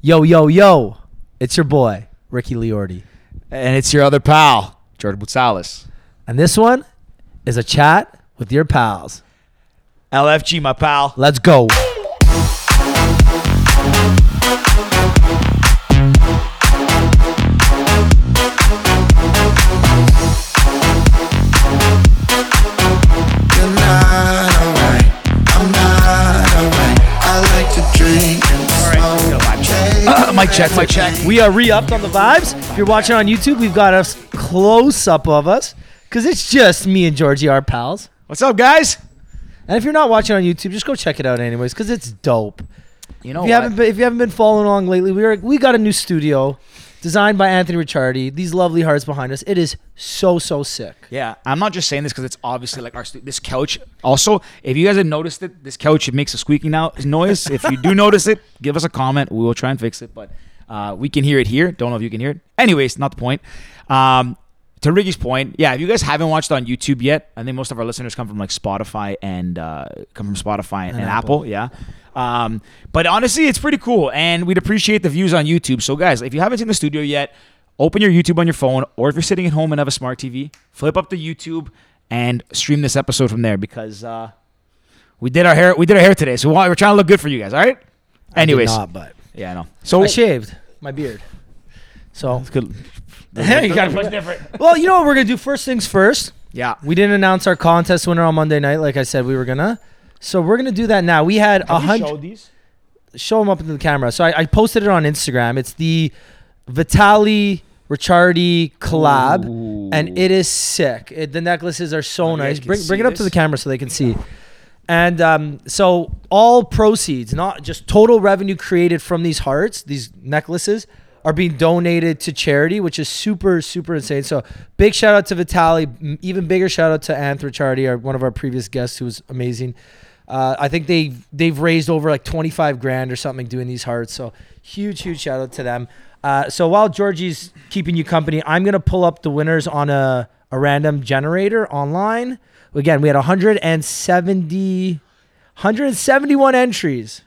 Yo, yo, yo. It's your boy, Ricky Liordi. And it's your other pal, Jordan Boutsalis. And this one is a chat with your pals. LFG, my pal. Let's go. Mic check, mic check. We are re-upped on the vibes. If you're watching on YouTube, we've got a close up of us because it's just me and Georgie, our pals. What's up, guys? And if you're not watching on YouTube, just go check it out anyways because it's dope. You know if you haven't been, if you haven't been following along lately, we are we got a new studio designed by Anthony Ricciardi. These lovely hearts behind us. It is so so sick. Yeah, I'm not just saying this because it's obviously like our stu- this couch. Also, if you guys have noticed it, this couch it makes a squeaking out noise. if you do notice it, give us a comment. We will try and fix it, but uh, we can hear it here. Don't know if you can hear it. Anyways, not the point. Um, to Ricky's point, yeah, if you guys haven't watched on YouTube yet, I think most of our listeners come from like Spotify and uh, come from Spotify and, and Apple. Yeah. Um, but honestly, it's pretty cool, and we'd appreciate the views on YouTube. So, guys, if you haven't seen the studio yet, open your YouTube on your phone, or if you're sitting at home and have a smart TV, flip up the YouTube and stream this episode from there because uh, we did our hair. We did our hair today, so we're trying to look good for you guys. All right. Anyways, not, but yeah, I know. So I shaved my beard. So it's good. You gotta different. Well, you know what we're gonna do? First things first. Yeah. We didn't announce our contest winner on Monday night, like I said we were gonna. So we're gonna do that now. We had a hundred. these? Show them up into the camera. So I, I posted it on Instagram. It's the Vitaly Ricciardi collab, and it is sick. It, the necklaces are so nice. can Bring see bring it up to this? the camera so they can see. And um, so all proceeds, not just total revenue created from these hearts, these necklaces, are being donated to charity, which is super, super insane. So big shout out to Vitaly. Even bigger shout out to Anth Ricciardi, our, one of our previous guests who was amazing. Uh, I think they they've raised over like 25 grand or something doing these hearts. So huge, huge shout out to them. Uh, so while Georgie's keeping you company, I'm gonna pull up the winners on a, a random generator online. Again, we had 170, 171 entries.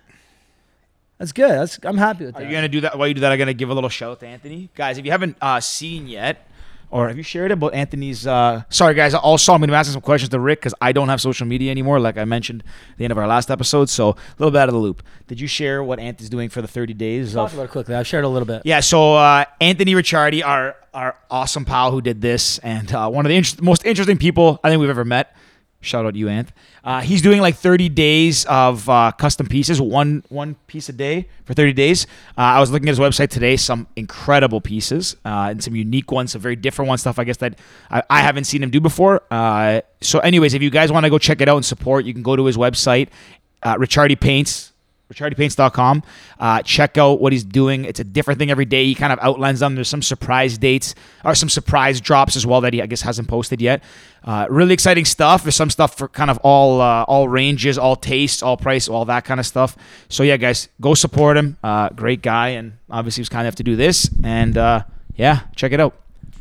That's good. That's I'm happy with Are that. you gonna do that? While you do that, I'm gonna give a little shout out to Anthony, guys. If you haven't uh, seen yet, or have you shared about Anthony's? Uh, sorry, guys. Also, I'm gonna be asking some questions to Rick because I don't have social media anymore, like I mentioned at the end of our last episode. So a little bit out of the loop. Did you share what Anthony's doing for the 30 days? Talk Of, about it quickly. I've shared a little bit. yeah. So uh, Anthony Ricciardi, our our awesome pal who did this, and uh, one of the inter- most interesting people I think we've ever met. Shout out to you, Anth. Uh, he's doing like 30 days of uh, custom pieces, one one piece a day for 30 days. Uh, I was looking at his website today, some incredible pieces uh, and some unique ones, some very different one stuff. I guess that I, I haven't seen him do before. Uh, so, anyways, if you guys want to go check it out and support, you can go to his website, uh, Paints. RicciardiPaints.com. Uh, check out what he's doing. It's a different thing every day. He kind of outlines them. There's some surprise dates or some surprise drops as well that he I guess hasn't posted yet. Uh, really exciting stuff. There's some stuff for kind of all uh, all ranges, all tastes, all price, all that kind of stuff. So yeah, guys, go support him. Uh, great guy, and obviously he was kind of have to do this. And uh, yeah, check it out.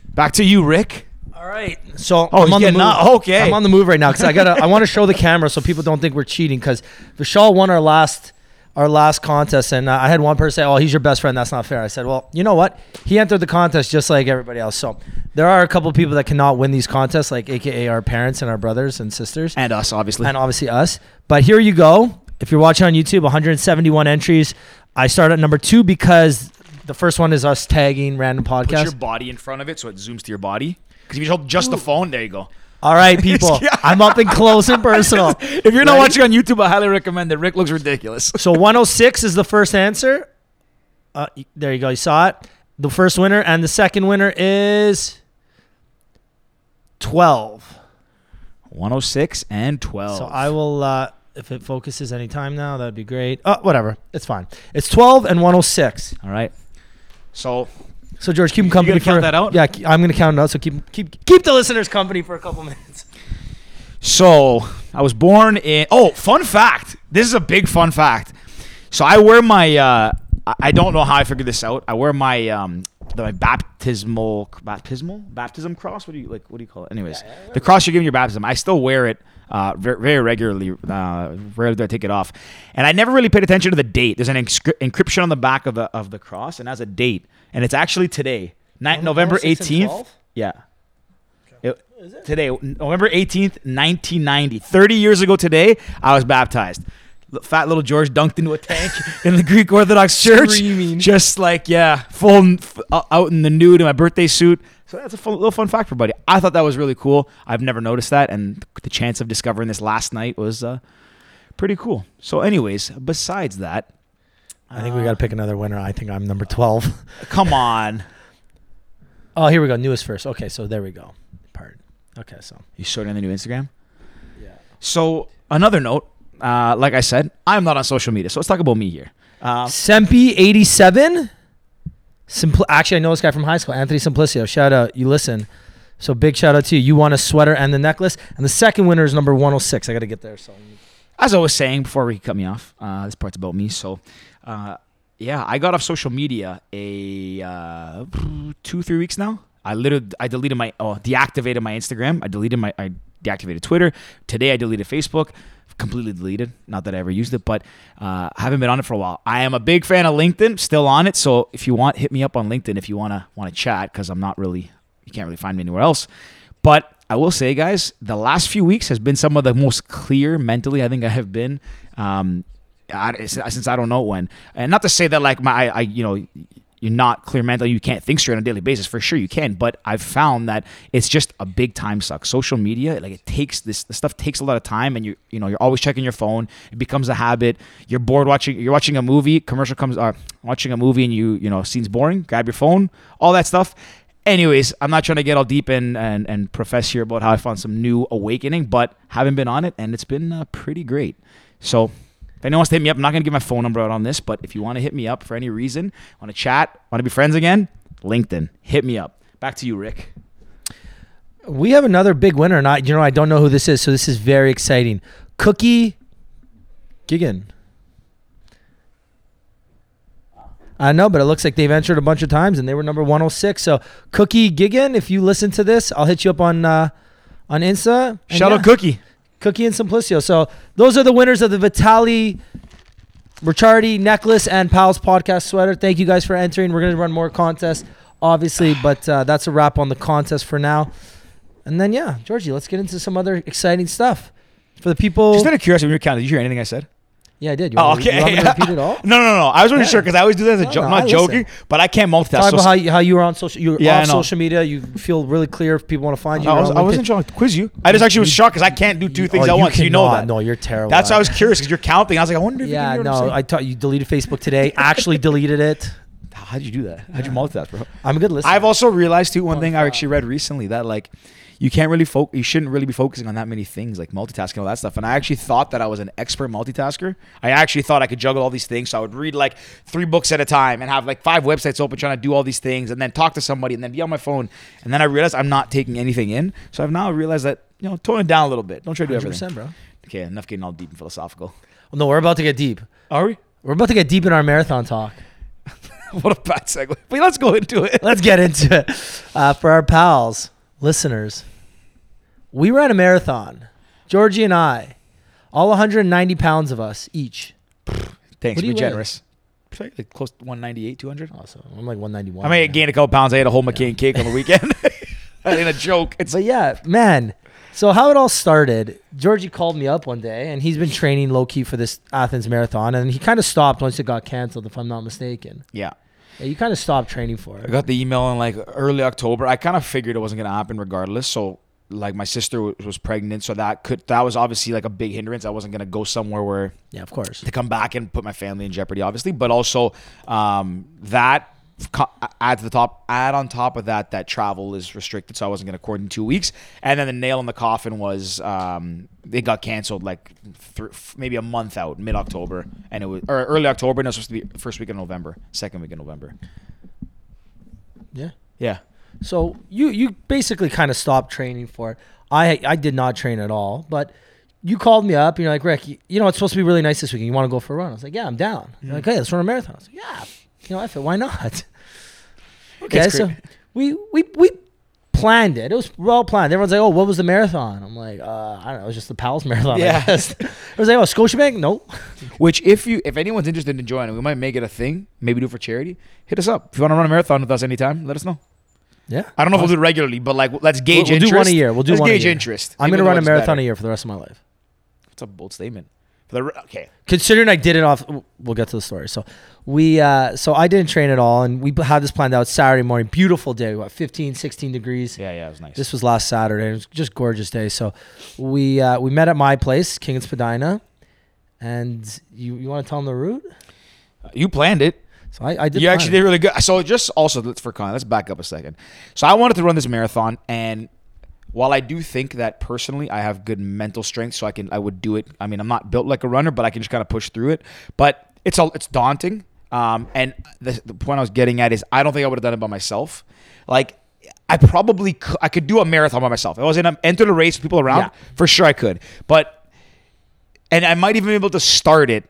Back to you, Rick. All right. So Oh, I'm on the move. Okay. I'm on the move right now because I gotta. I want to show the camera so people don't think we're cheating. Because Vishal won our last our last contest, and uh, I had one person say, "Oh, he's your best friend. That's not fair." I said, "Well, you know what? He entered the contest just like everybody else. So there are a couple of people that cannot win these contests, like AKA our parents and our brothers and sisters, And us, obviously. and obviously us. But here you go. If you're watching on YouTube, 171 entries. I start at number two because the first one is us tagging random Put your body in front of it so it zooms to your body. Because if you hold just the phone, there you go. All right, people. I'm up and close and personal. If you're not Ready? watching on YouTube, I highly recommend it. Rick looks ridiculous. So 106 is the first answer. Uh, there you go. You saw it. The first winner and the second winner is 12. 106 and 12. So I will, uh, if it focuses any time now, that'd be great. Oh, whatever. It's fine. It's 12 and 106. All right. So So George, keep them company gonna count for that out? Yeah, I'm gonna count it out. So keep keep keep the listeners company for a couple minutes. So I was born in. Oh, fun fact. This is a big fun fact. So I wear my. Uh, I- I don't know how I figured this out. I wear my um the, my baptismal baptismal baptism cross. What do you like? What do you call it? Anyways, the cross you're giving your baptism. I still wear it uh, very, very regularly. Uh, rarely do I take it off, and I never really paid attention to the date. There's an inscri- encryption on the back of the of the cross, and has a date, and it's actually today, ni- November 18th. 12? Yeah. It- today, November 18th, 1990. 30 years ago today, I was baptized. Fat little George dunked into a tank in the Greek Orthodox Church. Screaming. Just like, yeah, full f- out in the nude in my birthday suit. So that's a fun, little fun fact for buddy. I thought that was really cool. I've never noticed that. And the chance of discovering this last night was uh, pretty cool. So, anyways, besides that, I think we got to pick another winner. I think I'm number 12. come on. oh, here we go. Newest first. Okay, so there we go. Pardon. Okay, so. You starting the new Instagram? Yeah. So another note, uh, like I said, I'm not on social media, so let's talk about me here. Um, Sempi87. Simpl- Actually, I know this guy from high school, Anthony Simplicio. Shout out. You listen. So big shout out to you. You won a sweater and the necklace. And the second winner is number 106. I got to get there. So as I was saying before Ricky cut me off, uh, this part's about me. So, uh, yeah, I got off social media a uh, two, three weeks now. I literally I deleted my oh deactivated my Instagram. I deleted my I deactivated Twitter. Today I deleted Facebook. Completely deleted. Not that I ever used it, but uh, I haven't been on it for a while. I am a big fan of LinkedIn. Still on it. So if you want, hit me up on LinkedIn if you wanna wanna chat because I'm not really you can't really find me anywhere else. But I will say, guys, the last few weeks has been some of the most clear mentally I think I have been um, I, since I don't know when. And not to say that like my I, you know you're not clear mentally, you can't think straight on a daily basis. For sure, you can, but I've found that it's just a big time suck. Social media, like it takes this, this stuff takes a lot of time, and you you know you're always checking your phone. It becomes a habit. You're bored watching. You're watching a movie. Commercial comes. Uh, watching a movie, and you you know scene's boring. Grab your phone. All that stuff. Anyways, I'm not trying to get all deep in and, and profess here about how I found some new awakening, but haven't been on it, and it's been uh, pretty great. So if anyone wants to hit me up, I'm not going to give my phone number out on this, but if you want to hit me up for any reason, want to chat, want to be friends again, LinkedIn, hit me up. Back to you, Rick. we have another big winner. And I, you know, I don't know who this is. So this is very exciting. Cookie Gigan. I know, but it looks like they've entered a bunch of times and they were number 106. So Cookie Gigan, if you listen to this, I'll hit you up on uh, on Insta. Shout yeah. out Cookie. Cookie and Simplicio. So those are the winners of the Vitaly Ricciardi necklace and Pals podcast sweater. Thank you guys for entering. We're going to run more contests, obviously, but uh, that's a wrap on the contest for now. And then, yeah, Georgie, let's get into some other exciting stuff. For the people. Just out of curiosity, when you're counting, did you hear anything I said? Yeah, I did. You Oh, okay. you want to repeat it all? No, no, no. I was really Yeah. sure because I always do that as a No, joke. no, not I joking, listen. but I can't multitask. Talk So about how you, how you were on social. You were Yeah, off social media. You feel really clear if people want to find you. I, was, I wasn't trying to quiz you. I just actually was shocked because I can't do two oh, things Oh, at once. You know that. No, you're terrible. That's why I was curious because you're counting. I was like, I wonder if Yeah, you can hear what I'm no. I thought you deleted Facebook today. Actually deleted it. How'd you do that? How'd you multitask, bro? I'm a good listener. I've also realized too one oh, thing I actually read recently that like you can't really focus. You shouldn't really be focusing on that many things like multitasking all that stuff. And I actually thought that I was an expert multitasker. I actually thought I could juggle all these things. So I would read like three books at a time and have like five websites open trying to do all these things and then talk to somebody and then be on my phone. And then I realized I'm not taking anything in. So I've now realized that you know tone it down a little bit. Don't try to do everything. bro. Okay, enough getting all deep and philosophical. Well, no, we're about to get deep. Are we? We're about to get deep in our marathon talk. what a bad segue. But let's go into it. Let's get into it. Uh, for our pals, listeners, we ran a marathon. Georgie and I, all 190 pounds of us each. Thanks. Be generous. Like close to 198, 200. Also, I'm like 191. I may right have gained a couple pounds. I ate a whole McCain cake on the weekend. that ain't a joke. It's But yeah, man. So how it all started, Georgie called me up one day, and he's been training low key for this Athens marathon, and he kind of stopped once it got canceled, if I'm not mistaken. yeah. Yeah, you kind of stopped training for it. I got the email in like early October. I kind of figured it wasn't gonna happen regardless. So like my sister was pregnant, so that could that was obviously like a big hindrance. I wasn't gonna go somewhere where Yeah, of course. to come back and put my family in jeopardy, obviously. But also um, that add to the top, add on top of that, that travel is restricted, so I wasn't going to court in two weeks. And then the nail in the coffin was um, it got canceled like th- maybe a month out, mid October, and it was or early October, and it was supposed to be first week of November, second week of November. Yeah. Yeah. So you you basically kind of stopped training for it. I I did not train at all, but you called me up and you're like, Rick, you, you know it's supposed to be really nice this weekend. You want to go for a run? I was like, Yeah, I'm down. You're like, Hey, let's run a marathon. I was like, Yeah, you know, I feel why not? okay, It's so great. we we we planned it. It was well planned. Everyone's like, "Oh, what was the marathon?" I'm like, uh, "I don't know. It was just the Pals marathon." Yeah. I guess. I was like, "Oh, Scotiabank? Nope." Which, if you if anyone's interested in joining, we might make it a thing. Maybe do it for charity. Hit us up if you want to run a marathon with us anytime. Let us know. Yeah. I don't know if we'll do it regularly, but like let's gauge we'll, we'll interest. do one a year. We'll do let's one a gauge year. interest. I'm gonna run a marathon better. a year for the rest of my life. It's a bold statement. For the okay, Considering I did it off, we'll get to the story. So we, uh, so I didn't train at all, and we had this planned out Saturday morning. Beautiful day, what 15, 16 degrees. yeah, yeah, it was nice. This was last Saturday. It was just gorgeous day. So we uh, we met at my place, King and Spadina, and you you want to tell them the route? you planned it. So I, I did. you actually did really good. So just also let's for con. Let's back up a second. So I wanted to run this marathon, and while I do think that personally I have good mental strength, so I can I would do it. I mean, I'm not built like a runner, but I can just kind of push through it. But it's all it's daunting. Um, and the, the point I was getting at is I don't think I would have done it by myself. Like I probably could, I could do a marathon by myself. If I was in a, entered a race with people around, Yeah. for sure I could. But and I might even be able to start it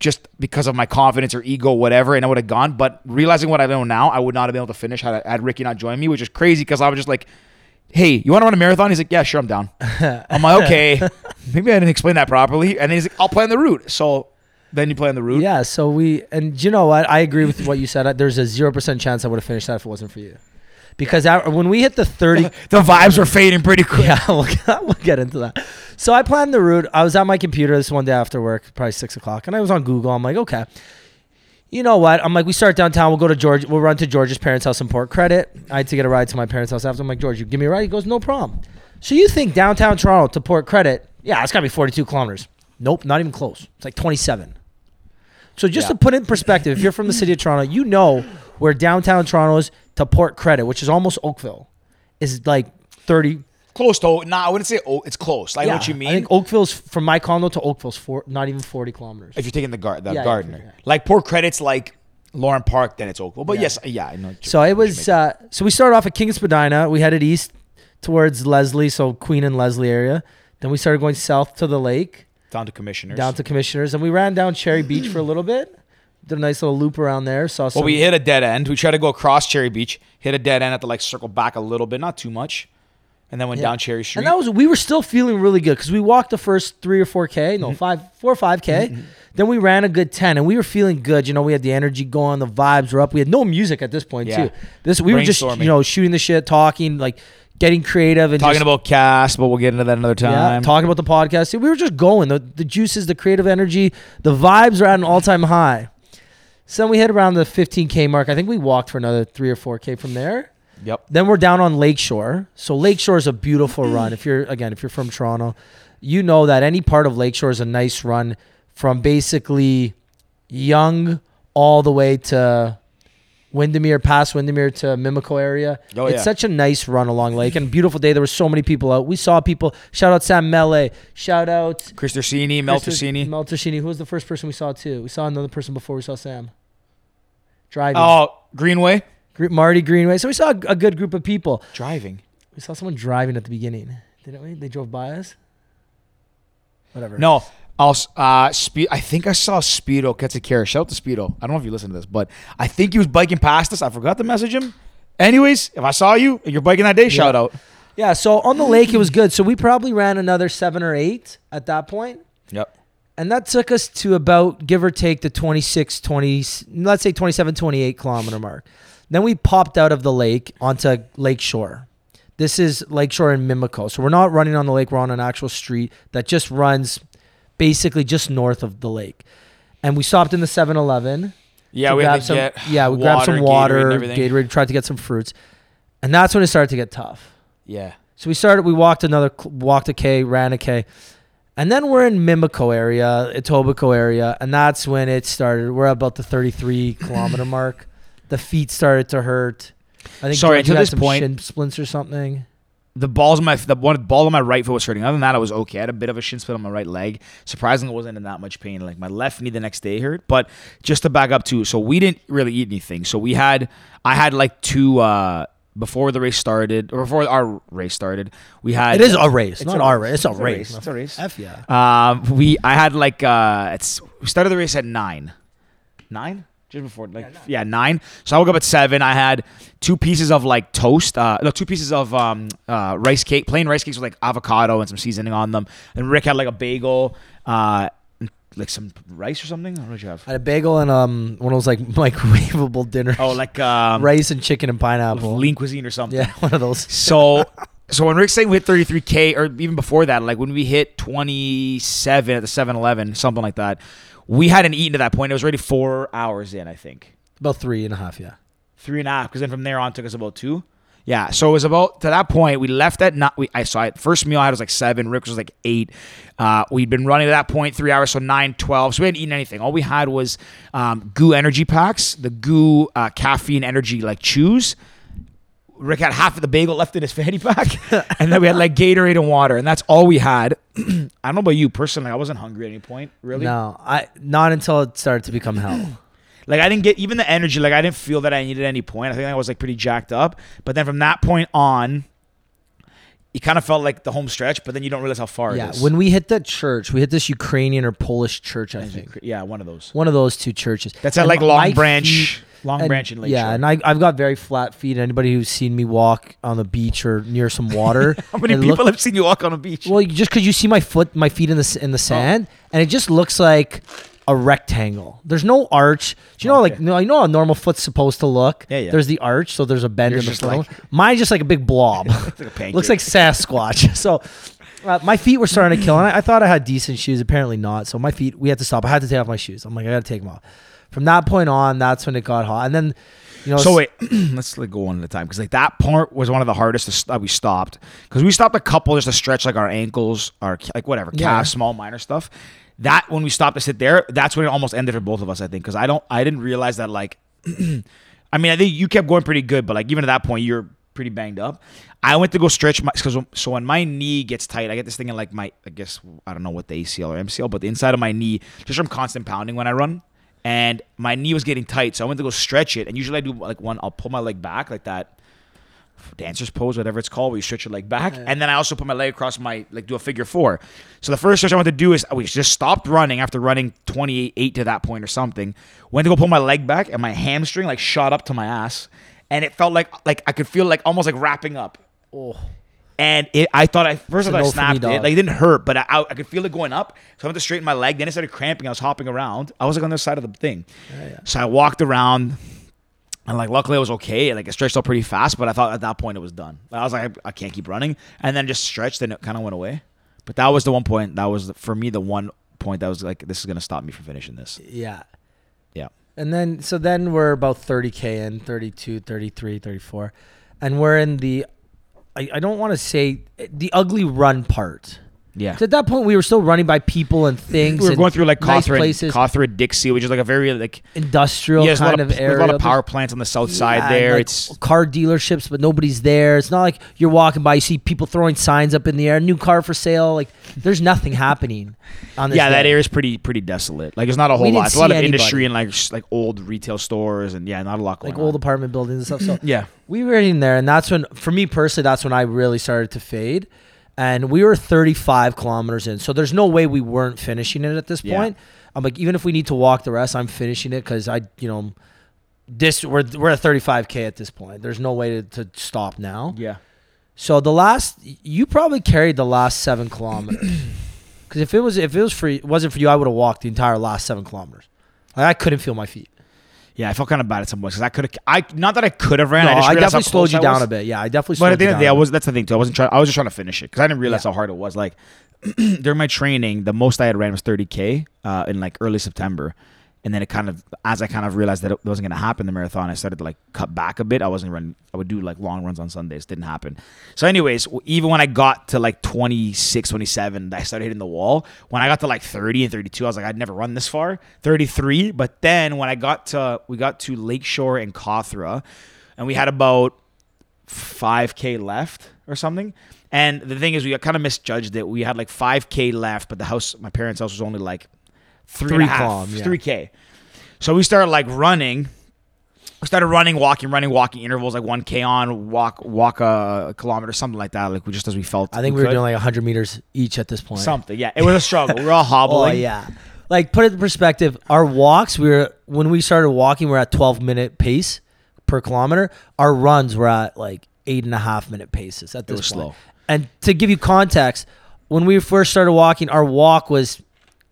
just because of my confidence or ego, whatever, and I would have gone. But realizing what I know now, I would not have been able to finish had, had Ricky not joined me, which is crazy because I was just like, "Hey, you want to run a marathon?" He's like, "Yeah, sure, I'm down." I'm like, "Okay, maybe I didn't explain that properly." And then he's like, "I'll plan the route." So then you plan the route. Yeah. So we and you know what? I agree with what you said. There's a zero percent chance I would have finished that if it wasn't for you, because I, when we hit the thirty, The vibes were fading pretty quick. yeah, we'll get, we'll get into that. So I planned the route. I was at my computer this one day after work, probably six o'clock, and I was on Google. I'm like, okay, you know what? I'm like, we start downtown. We'll go to George. We'll run to George's parents' house in Port Credit. I had to get a ride to my parents' house after. I'm like, George, you give me a ride. He goes, no problem. So you think downtown Toronto to Port Credit? Yeah, it's got to be 42 kilometers. Nope, not even close. It's like 27. So just Yeah. to put it in perspective, if you're from the city of Toronto, you know where downtown Toronto is to Port Credit, which is almost Oakville, is like 30. Close to. Nah, I wouldn't say. Oh, it's close. I know what you mean. I think Oakville's from my condo to Oakville's four, not even 40 kilometers. if you're taking the guard, the Yeah, yeah, Gardiner, yeah. like Port credits, like Lorne Park, then it's Oakville. But Yeah. yes, yeah, I know. So it was. Uh, so we started off at King Spadina. We headed east towards Leslie, so Queen and Leslie area. Then we started going south to the lake, down to commissioners. down to Commissioners, and we ran down Cherry Beach for a little bit. Did a nice little loop around there. Saw some. Well, we hit a dead end. We tried to go across Cherry Beach, hit a dead end, had to like circle back a little bit, not too much, and then went Yeah. down Cherry Street. And that was we were still feeling really good because we walked the first three or four k, Mm-hmm. no five, four or five k. Then we ran a good ten, and we were feeling good. You know, we had the energy going, the vibes were up. We had no music at this point Yeah. too. This we were just Brainstorming. you know shooting the shit, talking, like getting creative, and talking just, about cast, but we'll get into that another yeah, time. talking about the podcast. We were just going. The the juices, the creative energy, the vibes are at an all time high. So then we hit around the 15k mark. I think we walked for another three or four k from there. yep. Then we're down on Lakeshore. So Lakeshore is a beautiful run. Mm. If you're again, if you're from Toronto, you know that any part of Lakeshore is a nice run from basically Yonge all the way to Windermere, past Windermere to Mimico area. Oh, it's yeah. such a nice run along lake and beautiful day. There were so many people out. We saw people. Shout out Sam Mele. Shout out Chris Tersini, Mel Tersini. Mel Tersini. Who was the first person we saw too? We saw another person before we saw Sam. Driving. Oh, Greenway. Gr- Marty Greenway. So we saw a, a good group of people. Driving. We saw someone driving at the beginning, didn't we? They drove by us. Whatever. No. I'll, s- uh, Spe- I think I saw Speedo Ketsikara. Shout out to Speedo. I don't know if you listen to this, but I think he was biking past us. I forgot to message him. Anyways, if I saw you and you're biking that day, shout out. Yeah. So on the lake, it was good. So we probably ran another seven or eight at that point, Yep. and that took us to about give or take the 26, 20, let's say 27, 28 kilometer mark. Then we popped out of the lake onto Lake Shore. This is Lakeshore in Mimico. So we're not running on the lake. We're on an actual street that just runs basically just north of the lake. And we stopped in the 7 Eleven. Yeah, we grab had some, get yeah, we grabbed some Gatorade water, and Gatorade, tried to get some fruits, and that's when it started to get tough. Yeah. So we started. We walked another, walked a k, ran a k, and then we're in Mimico area, Etobicoke area, and that's when it started. We're about the 33 kilometer mark. The feet started to hurt. I think Sorry, George, to this some point- shin splints or something. The balls on my the one ball on my right foot was hurting. Other than that, I was okay. I had a bit of a shin splint on my right leg. Surprisingly, I wasn't in that much pain. Like my left knee the next day hurt. But just to back up too, so we didn't really eat anything. So we had I had like two uh before the race started or before our race started. We had It is a race, It's not a our race. race. It's a It's a race. race. It's a race. F yeah. Um, we I had like uh, it's we started the race at nine, nine. Just before like yeah nine. So I woke up at seven. I had two pieces of like toast, uh, no, two pieces of um, uh, rice cake, plain rice cakes with like avocado and some seasoning on them. And Rick had like a bagel, uh, like some rice or something. What did you have? I had a bagel and um one of those like microwavable dinner. Oh, like um, rice and chicken and pineapple. lean cuisine or something. Yeah, one of those. So, so when Rick's saying we hit 33k, or even before that, like when we hit 27 at the 7-Eleven, something like that, we hadn't eaten to that point. It was already four hours in, I think, About three and a half, yeah. three and a half. Because then from there on, it took us about two. Yeah, so it was about to that point. We left at not. We I saw it. First meal I had was like seven. Rick was like eight. Uh, we'd been running to that point three hours, so nine, 12. So we hadn't eaten anything. All we had was um, goo energy packs, the goo uh, caffeine energy like chews. Rick had half of the bagel left in his fanny pack, and then we had like Gatorade and water, and that's all we had. I don't know about you personally. I wasn't hungry at any point, really. No, I not until it started to become hell. Like I didn't get even the energy. Like I didn't feel that I needed any point. I think I was like pretty jacked up. But then from that point on, you kind of felt like the home stretch. But then you don't realize how far it is. yeah, it is. when we hit that church, we hit this Ukrainian or Polish church, I think. yeah, one of those. One of those two churches. That's at And like Long feet- Branch, Long and- Branch and Lake Yeah, Shore. and I, I've got very flat feet. Anybody who's seen me walk on the beach or near some water, how many people look- have seen you walk on a beach? well, just because you see my foot, my feet in the in Oh. the sand, and it just looks like a rectangle. There's no arch. Do you know, like, Okay. you know, you know how a normal foot's supposed to look? Yeah, yeah. There's the arch, so there's a bend Yours in the stone. like- Mine's just like a big blob. like a pancake. Looks like Sasquatch. so uh, my feet were starting to kill, and I, I thought I had decent shoes. Apparently not. So my feet, we had to stop. I had to take off my shoes. I'm like, I got to take them off. From that point on, that's when it got hot. And then, you know, So wait, let's like go one at a time because like that part was one of the hardest that we stopped because we stopped a couple just to stretch like our ankles, our like whatever Yeah. small minor stuff. That when we stopped to sit there, that's when it almost ended for both of us. I think because I don't, I didn't realize that like, I mean, I think you kept going pretty good, but like even at that point, you're pretty banged up. I went to go stretch my because so when my knee gets tight, I get this thing in like my I guess I don't know what the ACL or MCL, but the inside of my knee just from constant pounding when I run and my knee was getting tight, so I went to go stretch it. And usually I do like one, I'll pull my leg back like that dancer's pose, whatever it's called, where you stretch your leg back, and then I also put my leg across my like do a figure four. So the first stretch I want to do is we just stopped running after running 28 to that point or something. Went to go pull my leg back, and my hamstring like shot up to my ass, and it felt like like I could feel like almost like wrapping up. oh, And it, I thought I first It's I a thought I no for me, snapped it. Like it didn't hurt, but I, I, I could feel it going up. So I went to straighten my leg. Then it started cramping. I was hopping around. I was like on the side of the thing. So I walked around, and like luckily I was okay. Like it stretched out pretty fast, but I thought at that point it was done. I was like I, I can't keep running, and then just stretched, and it kind of went away. But that was the one point. That was the, for me the one point that was like this is gonna stop me from finishing this. yeah. Yeah. And then, so then we're about 30K in, 32, 33, 34. And we're in the, I, I don't want to say eh, the ugly run part. Yeah. 'Cause at that point, we were still running by people and things. We were and going through like nice places, Cawthra, Dixie, which is like a very like industrial yeah, there's a lot kind of, there's area. a lot of power plants on the south Yeah, side and, there. like, it's car dealerships, but nobody's there. It's not like you're walking by, you see people throwing signs up in the air, new car for sale. Like there's nothing happening on this. yeah, that day. area is pretty pretty desolate. Like it's not a whole didn't lot. It's a lot see of industry and like like old retail stores and yeah, not a lot going like on. old apartment buildings and stuff. So yeah. we were in there, and that's when, for me personally, that's when I really started to fade. And we were 35 kilometers in, so there's no way we weren't finishing it at this Yeah. point. I'm like, even if we need to walk the rest, I'm finishing it because I, you know, this we're we're at 35k at this point. There's no way to, to stop now. Yeah. So the last, you probably carried the last seven kilometers. Because if it was if it was for wasn't for you, I would have walked the entire last seven kilometers. Like, I couldn't feel my feet. Yeah, I felt kind of bad at some points because I could have. I not that I could have ran. No, I, just I definitely slowed you down a bit. Yeah, I definitely. But at the end of the day, I was. That's the thing too. I wasn't trying. I was just trying to finish it because I didn't realize Yeah. how hard it was. Like during my training, the most I had ran was 30k uh, in like early September, and then it kind of as I kind of realized that it wasn't going to happen the marathon, I started to like cut back a bit. I wasn't running. I would do like long runs on Sundays. Didn't happen. So, anyways, even when I got to like 26, 27, I started hitting the wall. When I got to like 30 and 32, I was like, I'd never run this far. 33, but then when I got to we got to Lakeshore and Cawthra, and we had about 5k left or something. And the thing is, we kind of misjudged it. We had like 5k left, but the house, my parents' house, was only like three, Three and a half, kilometers, yeah. 3k. So we started like running. We started running, walking, running, walking intervals like 1k on, walk, walk a kilometer, something like that. Like we just as we felt. I think we were could. doing like 100 meters each at this point. something. Yeah, it was a struggle. we were all Oh hobbling. yeah. like put it in perspective. Our walks, we were when we started walking, we are at 12 minute pace per kilometer. Our runs were at like eight and a half minute paces at this was point. slow. And to give you context, when we first started walking, our walk was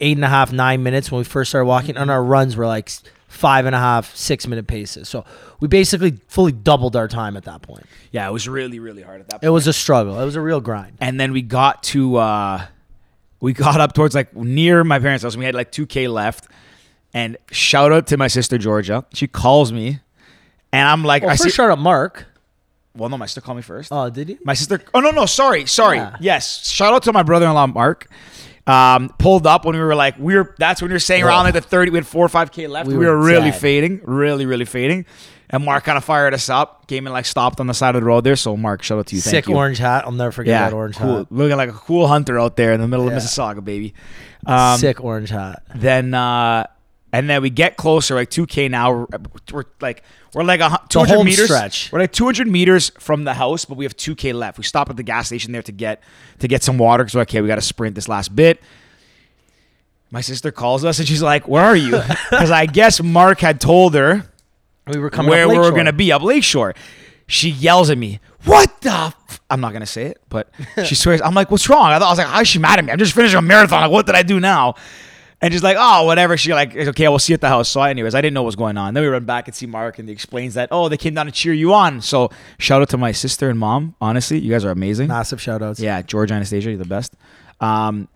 eight and a half, nine minutes when we first started walking, and our runs were like five and a half, six minute paces. So we basically fully doubled our time at that point. Yeah, it was really, really hard at that point. It was a struggle. It was a real grind. and then we got to uh we got up towards like near my parents' house and we had like 2k left and shout out to my sister georgia she calls me and i'm like Well, i first see shout out Mark. well no my sister called me first Oh, did he? my sister oh no no sorry sorry Yeah. yes shout out to my brother-in-law mark um, pulled up when we were like we were that's when we were saying around like the 30 we had 4 or 5k left we, We were, were really fading really really fading and mark kind of fired us up came and like stopped on the side of the road there so mark shout out to you Thank Sick you. orange hat. I'll never forget Yeah, that orange cool. hat. Looking like a cool hunter out there in the middle Yeah. of Mississauga, baby. Um, Sick orange hat. Then, uh, and then we get closer, like 2K now. We're, like, we're like a hu- 200 home meters. stretch. We're like 200 meters from the house, but we have 2K left. We stop at the gas station there to get to get some water because okay, we got to sprint this last bit. My sister calls us and she's like, "Where are you?" Because I guess Mark had told her We were coming where we were going to be up Lakeshore. She yells at me, "What the?" F-? I'm not going to say it, but she swears. I'm like, "What's wrong?" I, thought, I was like, "How is she mad at me? I'm just finishing a marathon. Like, what did I do now?" And she's like, "Oh, whatever." She like, "Okay, we'll see you at the house." So, anyways, I didn't know what was going on. Then we run back and see Mark, and he explains that, "Oh, they came down to cheer you on." So, shout out to my sister and mom. Honestly, you guys are amazing. Massive shout outs. Yeah, George Anastasia, you're the best. Um,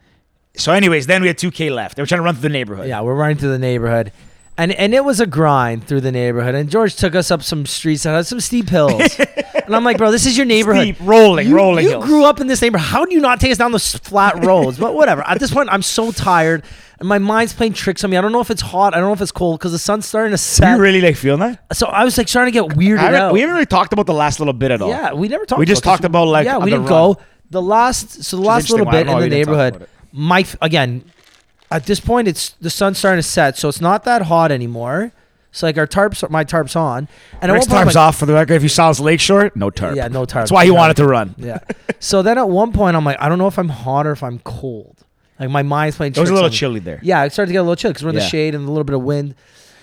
so, anyways, then we had 2K left. They were trying to run through the neighborhood. Yeah, we're running through the neighborhood. And and it was a grind through the neighborhood. And George took us up some streets that had some steep hills. and I'm like, bro, this is your neighborhood. Steep, rolling, you, rolling You hills. grew up in this neighborhood. How do you not take us down those flat roads? But whatever. At this point, I'm so tired. And my mind's playing tricks on me. I don't know if it's hot. I don't know if it's cold because the sun's starting to set. you really like feeling that? so I was like starting to get weirded out. we haven't really talked about the last little bit at all. Yeah, we never talked. We just talked about, like, yeah, we didn't run. go the last. So the last little bit in the why we didn't talk neighborhood. My again, at this point, it's the sun's starting to set, so it's not that hot anymore. So like our tarps, my tarps on, and Rick's tarp's like- off for the record. If you saw us Lakeshore, no tarp. Yeah, no tarp. That's why he No. wanted to run. Yeah. so then at one point I'm like, I don't know if I'm hot or if I'm cold. Like my mind's playing. It was a little chilly there. Yeah, it started to get a little chilly because we're in Yeah. the shade and a little bit of wind.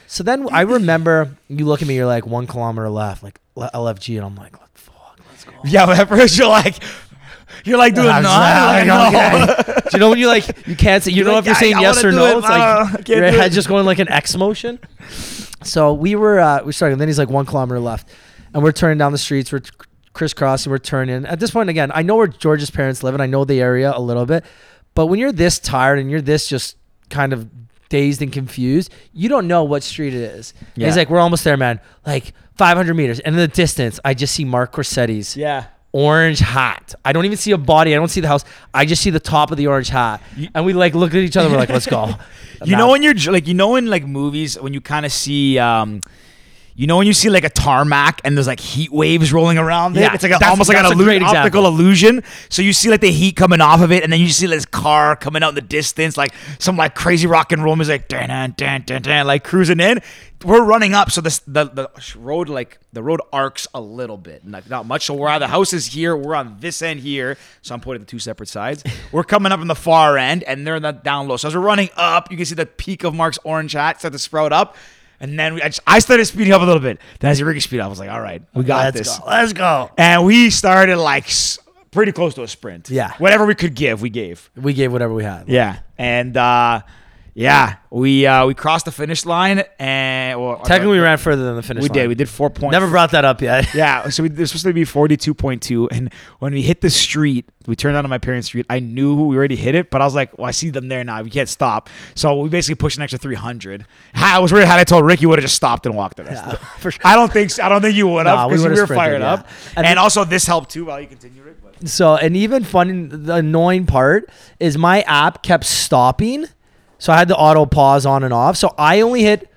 So then I remember you look at me, you're like one kilometer left, like le- LFG, and I'm like, fuck, let's go. Yeah, but at first you're like, you're like doing I was no. like, no. okay. do you know when you like you can't say you You're don't know like, if you're saying I yes wanna or do no. it, It's I like can't your do it." just going like an X motion. So we were uh, we started. And Then he's like one kilometer left, and we're turning down the streets. We're crisscrossing. We're turning. At this point, again, I know where George's parents live, and I know the area a little bit. But when you're this tired and you're this just kind of dazed and confused, you don't know what street it is. Yeah. He's like, we're almost there, man. Like 500 meters, and in the distance, I just see Mark Corsetti's Yeah. orange hat. I don't even see a body. I don't see the house. I just see the top of the orange hat. and we like look at each other. We're like, let's go. You know when you're like, you know in like movies when you kind of see, um, you know when you see like a tarmac and there's like heat waves rolling around it. Yeah, it's like a, almost like an illu- optical illusion. So you see like the heat coming off of it, and then you see this car coming out in the distance, like some like crazy rock and roll music, dun, dan dan dan dan, like cruising in. We're running up, so this the the road like the road arcs a little bit, like not much. So we're the house is here, we're on this end here. So I'm pointing the two separate sides. We're coming up in the far end, and they're in the down low. So as we're running up, you can see the peak of Mark's orange hat start to sprout up. And then we, I, just, I started speeding up a little bit. Then as Ricky speed up, I was like, "All right, we got let's this." go. Let's go. And we started like pretty close to a sprint. Yeah. whatever we could give, we gave. We gave whatever we had. Yeah, and uh, yeah, we uh, we crossed the finish line, and well, Technically, we ran further than the finish line. we line. did. We did four points. Never brought that up yet. Yeah, so we, it was supposed to be forty-two point two, and when we hit the street, we turned onto my parents' street. I knew we already hit it, but I was like, "Well, I see them there now. We can't stop." So we basically pushed an extra three hundred. I was worried had I told Ricky we would have just stopped and walked the rest. Yeah, sure. I don't think so. I don't think you would have Nah, we because we, were fired yeah. up, And and, the- also this helped too. While you continue, Rick. But. So, and even funny, the annoying part is my app kept stopping. So I had the auto pause on and off. So I only hit,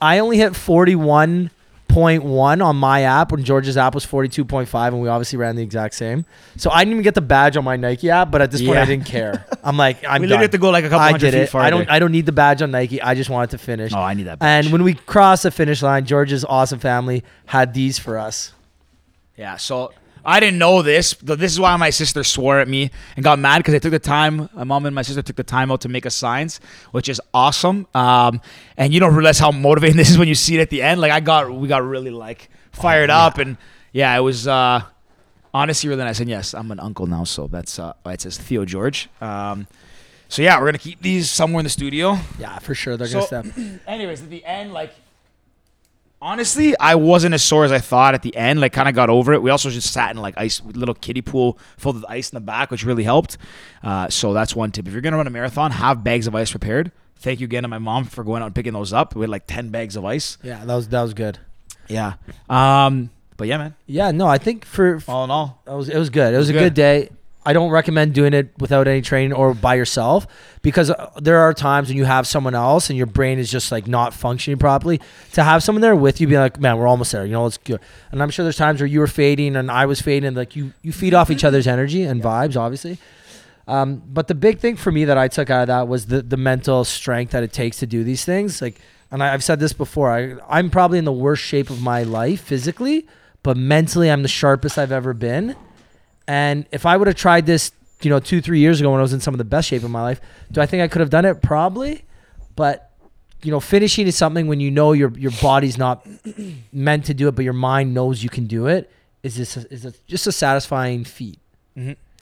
I only hit 41.1 on my app when George's app was 42.5 and we obviously ran the exact same. So I didn't even get the badge on my Nike app, but at this point I didn't care. I'm like, I'm We done. literally have to go like a couple I hundred did feet it. I don't. I don't need the badge on Nike. I just wanted to finish. Oh, I need that. And when we crossed the finish line, George's awesome family had these for us. Yeah. So I didn't know this. This is why my sister swore at me and got mad because I took the time. My mom and my sister took the time out to make us signs, which is awesome. Um, and you don't realize how motivating this is when you see it at the end. Like I got, we got really like fired up, and yeah, it was uh, honestly really nice. And yes, I'm an uncle now, so that's uh, it says Theo George. Um, so yeah, we're gonna keep these somewhere in the studio. Yeah, for sure. They're So, gonna step. anyways, at the end, like honestly, I wasn't as sore as I thought at the end. Like, kind of got over it. We also just sat in like ice, little kiddie pool filled with ice in the back, which really helped. Uh, so that's one tip. If you're gonna run a marathon, have bags of ice prepared. Thank you again to my mom for going out and picking those up. We had like ten bags of ice. Yeah, that was that was good. Yeah. Um. But yeah, man. Yeah, no, I think for, for All in all, It was it was good. It was, a good. good day. I don't recommend doing it without any training or by yourself because uh, there are times when you have someone else and your brain is just like not functioning properly. To have someone there with you, be like, man, we're almost there. You know, let's go. And I'm sure there's times where you were fading and I was fading. Like you, you feed off each other's energy and vibes, obviously. Um, but the big thing for me that I took out of that was the the mental strength that it takes to do these things. Like, and I, I've said this before. I I'm probably in the worst shape of my life physically, but mentally I'm the sharpest I've ever been. And if I would have tried this, you know, two three years ago when I was in some of the best shape of my life, do I think I could have done it? Probably, but you know, finishing is something when you know your your body's not meant to do it, but your mind knows you can do it. Is this a, is a, just a satisfying feat?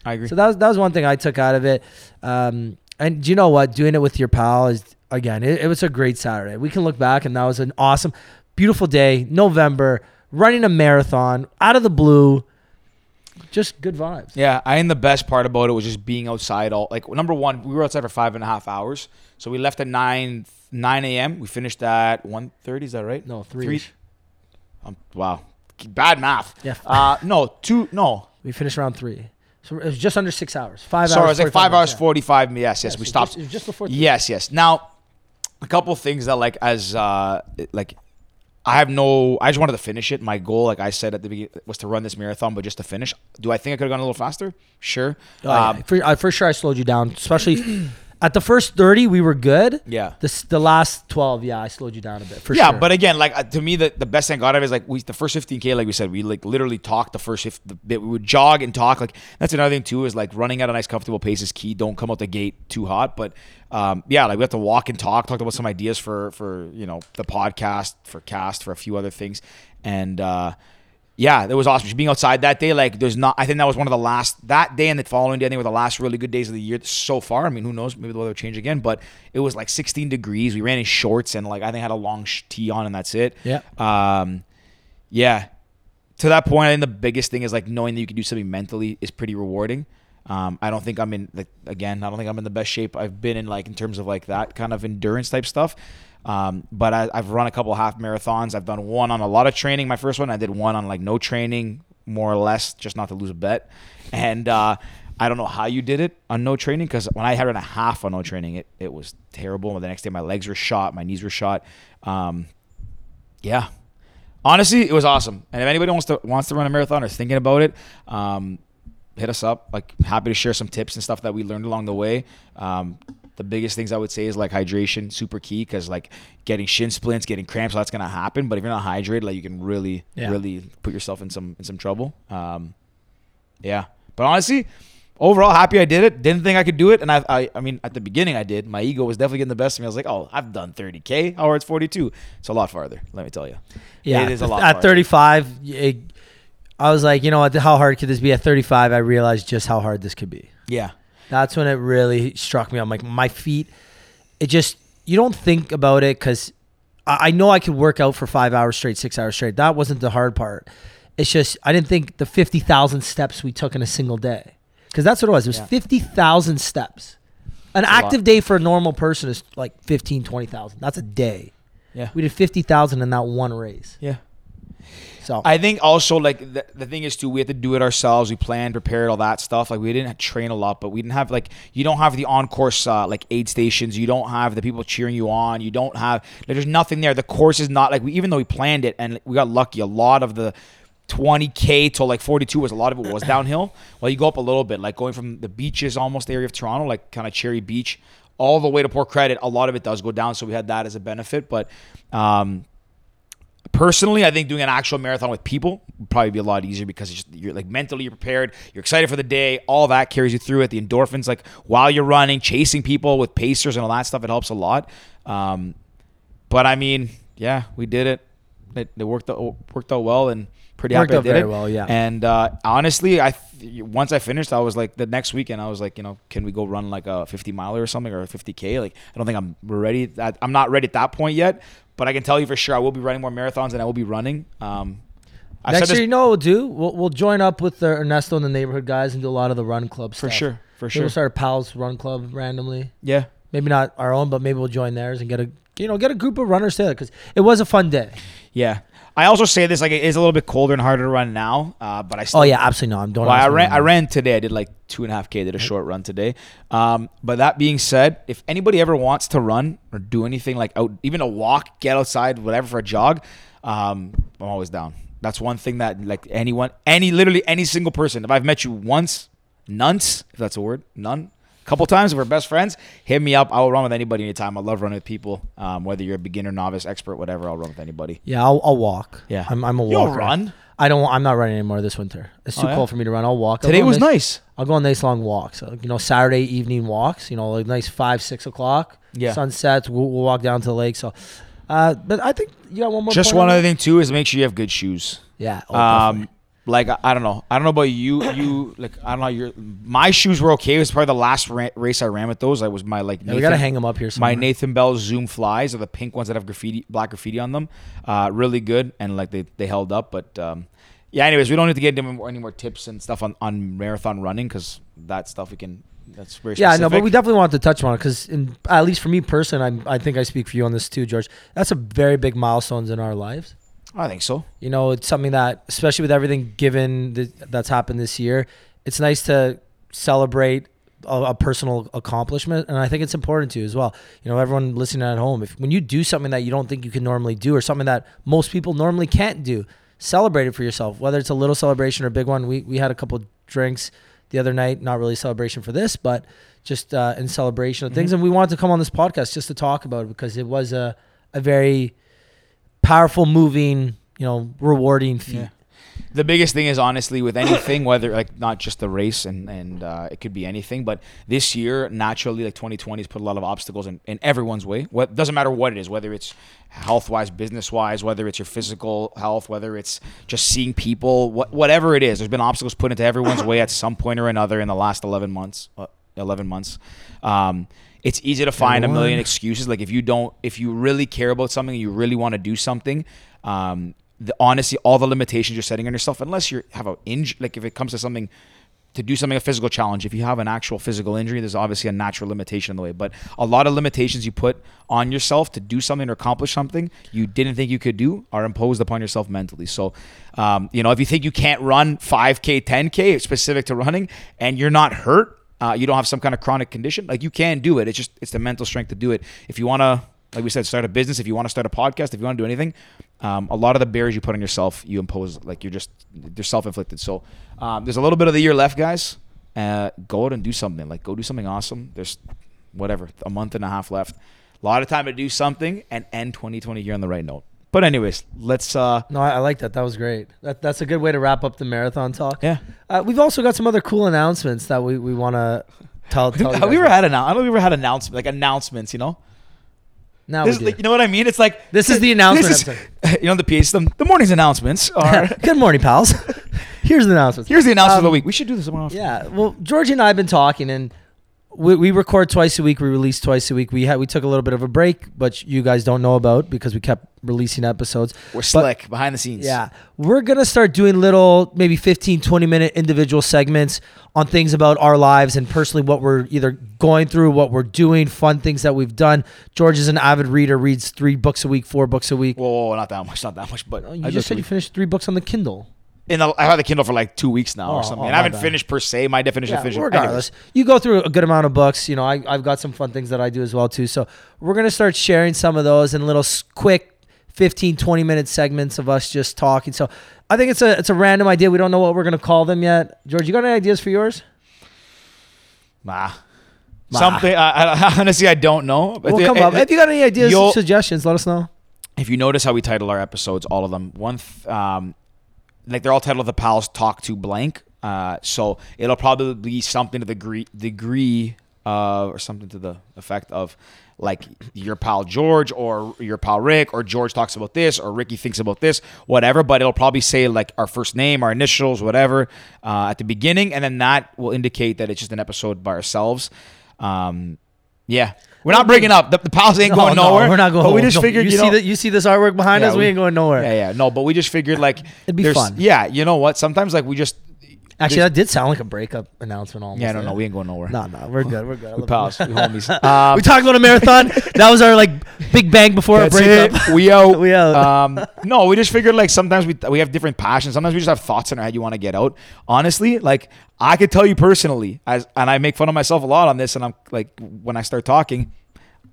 I agree. So that was that was one thing I took out of it. Um, and do you know what? Doing it with your pal is again, it, it was a great Saturday. We can look back and that was an awesome, beautiful day. November, running a marathon out of the blue. Just good vibes. Yeah, I think the best part about it was just being outside. All like number one, we were outside for five and a half hours. So we left at nine nine a.m. We finished at one thirty. Is that right? No, three. Three. Um, wow, bad math. Yeah. Uh, no, two. No, We finished around three, so it was just under six hours. Five sorry, it hours. was like five hours minutes, yeah. forty-five. Yes, yes. Yeah, we so stopped. Just, it was just before. Three. Yes, yes. Now, a couple things that like as uh like I have no. I just wanted to finish it. My goal, like I said at the beginning, was to run this marathon, but just to finish. Do I think I could have gone a little faster? Sure. Oh, yeah. Um, for, I, for sure, I slowed you down, especially at the first thirty. We were good. yeah. The the last twelve, yeah, I slowed you down a bit for yeah, sure. but again, like uh, to me, the, the best thing I got out of it is like we the first 15k, like we said, we like literally talked the first fif- the bit. We would jog and talk. Like that's another thing too is like running at a nice comfortable pace is key. Don't come out the gate too hot. But um, yeah, like we have to walk and talk. Talked about some ideas for for you know the podcast, for cast, for a few other things, and. uh yeah, it was awesome. Just being outside that day, like there's not. I think that was one of the last that day and the following day. I think were the last really good days of the year so far. I mean, who knows? Maybe the weather will change again. But it was like 16 degrees. We ran in shorts and like I think I had a long tee on and that's it. Yeah. Um, yeah. To that point, I think the biggest thing is like knowing that you can do something mentally is pretty rewarding. Um, I don't think I'm in like again. I don't think I'm in the best shape I've been in like in terms of like that kind of endurance type stuff. Um, but I, I've run a couple half marathons. I've done one on a lot of training. My first one, I did one on like no training, more or less, just not to lose a bet. And uh, I don't know how you did it on no training because when I had run a half on no training, it, it was terrible. And the next day, my legs were shot, my knees were shot. Um, yeah, honestly, it was awesome. And if anybody wants to wants to run a marathon or is thinking about it, um, hit us up. Like happy to share some tips and stuff that we learned along the way. Um, the biggest things I would say is like hydration, super key because like getting shin splints, getting cramps, that's gonna happen. But if you're not hydrated, like you can really, Yeah. really put yourself in some in some trouble. Um, yeah, but honestly. Overall, happy I did it. Didn't think I could do it, and I, I, I mean, at the beginning I did. My ego was definitely getting the best of me. I was like, "Oh, I've done 30k. How it's 42? It's a lot farther. Let me tell you. yeah, it is a lot. At farther. 35, it, I was like, you know what? How hard could this be? At 35, I realized just how hard this could be. Yeah, That's when it really struck me. I'm like, my feet, it just, you don't think about it because I, I know I could work out for five hours straight, six hours straight. That wasn't the hard part. It's just, I didn't think the 50,000 steps we took in a single day. Because that's what it was. It was Yeah. 50,000 steps. An a active day for a normal person is like 15, 20,000. That's a day. yeah, We did 50,000 in that one race. yeah. So, I think also like the, the thing is too, we had to do it ourselves. We planned, prepared, all that stuff. Like we didn't train a lot, but we didn't have like you don't have the on course uh, like aid stations. You don't have the people cheering you on. You don't have like, there's nothing there. The course is not like we even though we planned it and we got lucky. A lot of the 20k to like 42 was a lot of it was downhill. Well, you go up a little bit, like going from the beaches almost area of Toronto, like kind of Cherry Beach, all the way to Port Credit. A lot of it does go down, so we had that as a benefit. But um, personally, I think doing an actual marathon with people would probably be a lot easier because just, you're like mentally you're prepared, you're excited for the day, all that carries you through it. The endorphins, like while you're running, chasing people with pacers and all that stuff, it helps a lot. Um, but I mean, yeah, we did it. It, it worked out, worked out well and pretty Worked happy I out did very it. well, yeah. And uh, honestly, I th- once I finished, I was like the next weekend, I was like, you know, can we go run like a 50 miler or something or a 50k? Like, I don't think I'm ready. That, I'm not ready at that point yet, but I can tell you for sure, I will be running more marathons and I will be running. Um, I've Next year, you know what we'll do? We'll, we'll join up with the Ernesto and the neighborhood guys and do a lot of the run club for stuff. sure, for Maybe sure. We'll start a pals run club randomly. Yeah. Maybe not our own, but maybe we'll join theirs and get a you know get a group of runners together because it was a fun day. Yeah. I also say this like it is a little bit colder and harder to run now, uh, but I still Oh yeah, absolutely not. I'm don't. Well, I ran. I ran today. I did like two and a half k. Did a short run today. Um, but that being said, if anybody ever wants to run or do anything like out, even a walk, get outside, whatever for a jog, um, I'm always down. That's one thing that like anyone, any literally any single person. If I've met you once, nonce, if that's a word, none. Couple times, if we're best friends, hit me up. I will run with anybody anytime. I love running with people. Um, whether you're a beginner, novice, expert, whatever, I'll run with anybody. Yeah, I'll, I'll walk. Yeah. I'm, I'm a You'll walker. run? I don't. I'm not running anymore this winter. It's too Oh, yeah? cold for me to run. I'll walk. I'll Today go on was nice-. I'll go on nice long walks. So, you know, Saturday evening walks. You know, like nice five, six o'clock. Yeah. Sunsets. We'll, we'll walk down to the lake. So, uh, but I think you got one more. Just point one on other thing too is make sure you have good shoes. Yeah. oh, um, definitely. Like I, I don't know, I don't know about you. You like I don't know. Your my shoes were okay. It was probably the last ra- race I ran with those. I was my like. Yeah, we gotta hang them up here. My Nathan Bell Zoom flies are the pink ones that have graffiti, black graffiti on them. Uh, really good and like they, they held up. But um, yeah, anyways, we don't need to get into any more, tips and stuff on, on marathon running because that stuff we can. That's very specific. Yeah, no, but we definitely want to touch on it because, at least for me personally, I'm, I think I speak for you on this too, George. That's a very big milestones in our lives. I think so. You know, it's something that, especially with everything given that's happened this year, it's nice to celebrate a, a personal accomplishment, and I think it's important to as well. You know, everyone listening at home, if when you do something that you don't think you can normally do, or something that most people normally can't do, celebrate it for yourself. Whether it's a little celebration or a big one. We we had a couple drinks the other night, not really a celebration for this, but just uh, in celebration of things. And we wanted to come on this podcast just to talk about it because it was a a very powerful, moving, you know, rewarding feat. Yeah. The biggest thing is honestly with anything, whether like not just the race and and uh, it could be anything, but this year naturally like 2020 has put a lot of obstacles in, in everyone's way. What doesn't matter what it is, whether it's health wise, business wise, whether it's your physical health, whether it's just seeing people, what whatever it is, there's been obstacles put into everyone's way at some point or another in the last 11 months. Uh, 11 months. Um, it's easy to find a million excuses. Like if you don't, if you really care about something, you really want to do something. Um, the honestly, all the limitations you're setting on yourself, unless you have a injury, like if it comes to something to do something a physical challenge, if you have an actual physical injury, there's obviously a natural limitation in the way. But a lot of limitations you put on yourself to do something or accomplish something you didn't think you could do are imposed upon yourself mentally. So, um, you know, if you think you can't run 5K, 10K, specific to running, and you're not hurt, uh, you don't have some kind of chronic condition, like you can do it. It's just it's the mental strength to do it. If you want to, like we said, start a business. If you want to start a podcast, if you want to do anything, um, a lot of the barriers you put on yourself, you impose. Like you're just they're self inflicted. So um, there's a little bit of the year left, guys. Uh, go out and do something. Like go do something awesome. There's whatever a month and a half left. A lot of time to do something and end 2020 here on the right note. But anyways, let's. uh No, I, I like that. That was great. That, that's a good way to wrap up the marathon talk. Yeah. Uh, we've also got some other cool announcements that we, we want to tell. tell we about. had an? I don't know we ever had announcements like announcements. You know. Now This, we like, do. you know what I mean? It's like This is the announcement is- you know the PA system. The morning's announcements are. Good morning, pals. Here's the announcements. Here's the announcement of the Um, week. We should do this more often. Yeah. Well, Georgie and I have been talking, and we, we record twice a week. We release twice a week. We had we took a little bit of a break, but you guys don't know about because we kept releasing episodes. We're But- slick behind the scenes. Yeah. We're going to start doing little, maybe 15, 20 minute individual segments on things about our lives and personally what we're either going through, what we're doing, fun things that we've done. George is an avid reader, reads three books a week, four books a week. Whoa, whoa, whoa, not that much, not that much, but Oh, you I just said you finished three books on the Kindle. In the, I had the Kindle for like two weeks now Oh, or something. oh, and I my haven't bad. finished per se. My definition of Yeah, regardless, you go through a good amount of books. You know, I, I've got some fun things that I do as well too. So we're gonna start sharing some of those in little s- quick 15, 20 minute segments of us just talking. So I think it's a it's a random idea. We don't know what we're gonna call them yet. George, you got any ideas for yours? Nah. Nah. Something. I, I, honestly, I don't know. But We'll the- come up. it- If you got any ideas, you'll- suggestions, let us know. if you notice how we title our episodes, all of them, one, th- um, like they're all titled "The Pals Talk to Blank." Uh, so it'll probably be something to the degree, degree uh, or something to the effect of like your pal George or your pal Rick or George talks about this or Ricky thinks about this, whatever. But it'll probably say like our first name, our initials, whatever, uh, at the beginning, and then that will indicate that it's just an episode by ourselves. Um, yeah, we're not breaking up. The, the pals ain't going No, no, nowhere. we're not going. But we just no, figured, you, you, see that. You see this artwork behind Yeah, us. We, we- ain't going nowhere. yeah, yeah, no, but we just figured like It'd be fun. Yeah, you know what? Sometimes like we just Actually, that did sound like a breakup announcement. Almost. yeah, no, no, we ain't going nowhere. No, no, we're good. We're good. We it. we homies. Um, we talked about a marathon. that was our like big bang before a breakup. it. We out. We out. Um, no, we just figured like sometimes we we have different passions. Sometimes we just have thoughts in our head you want to get out. Honestly, like I could tell you personally, as and I make fun of myself a lot on this, and I'm like when I start talking.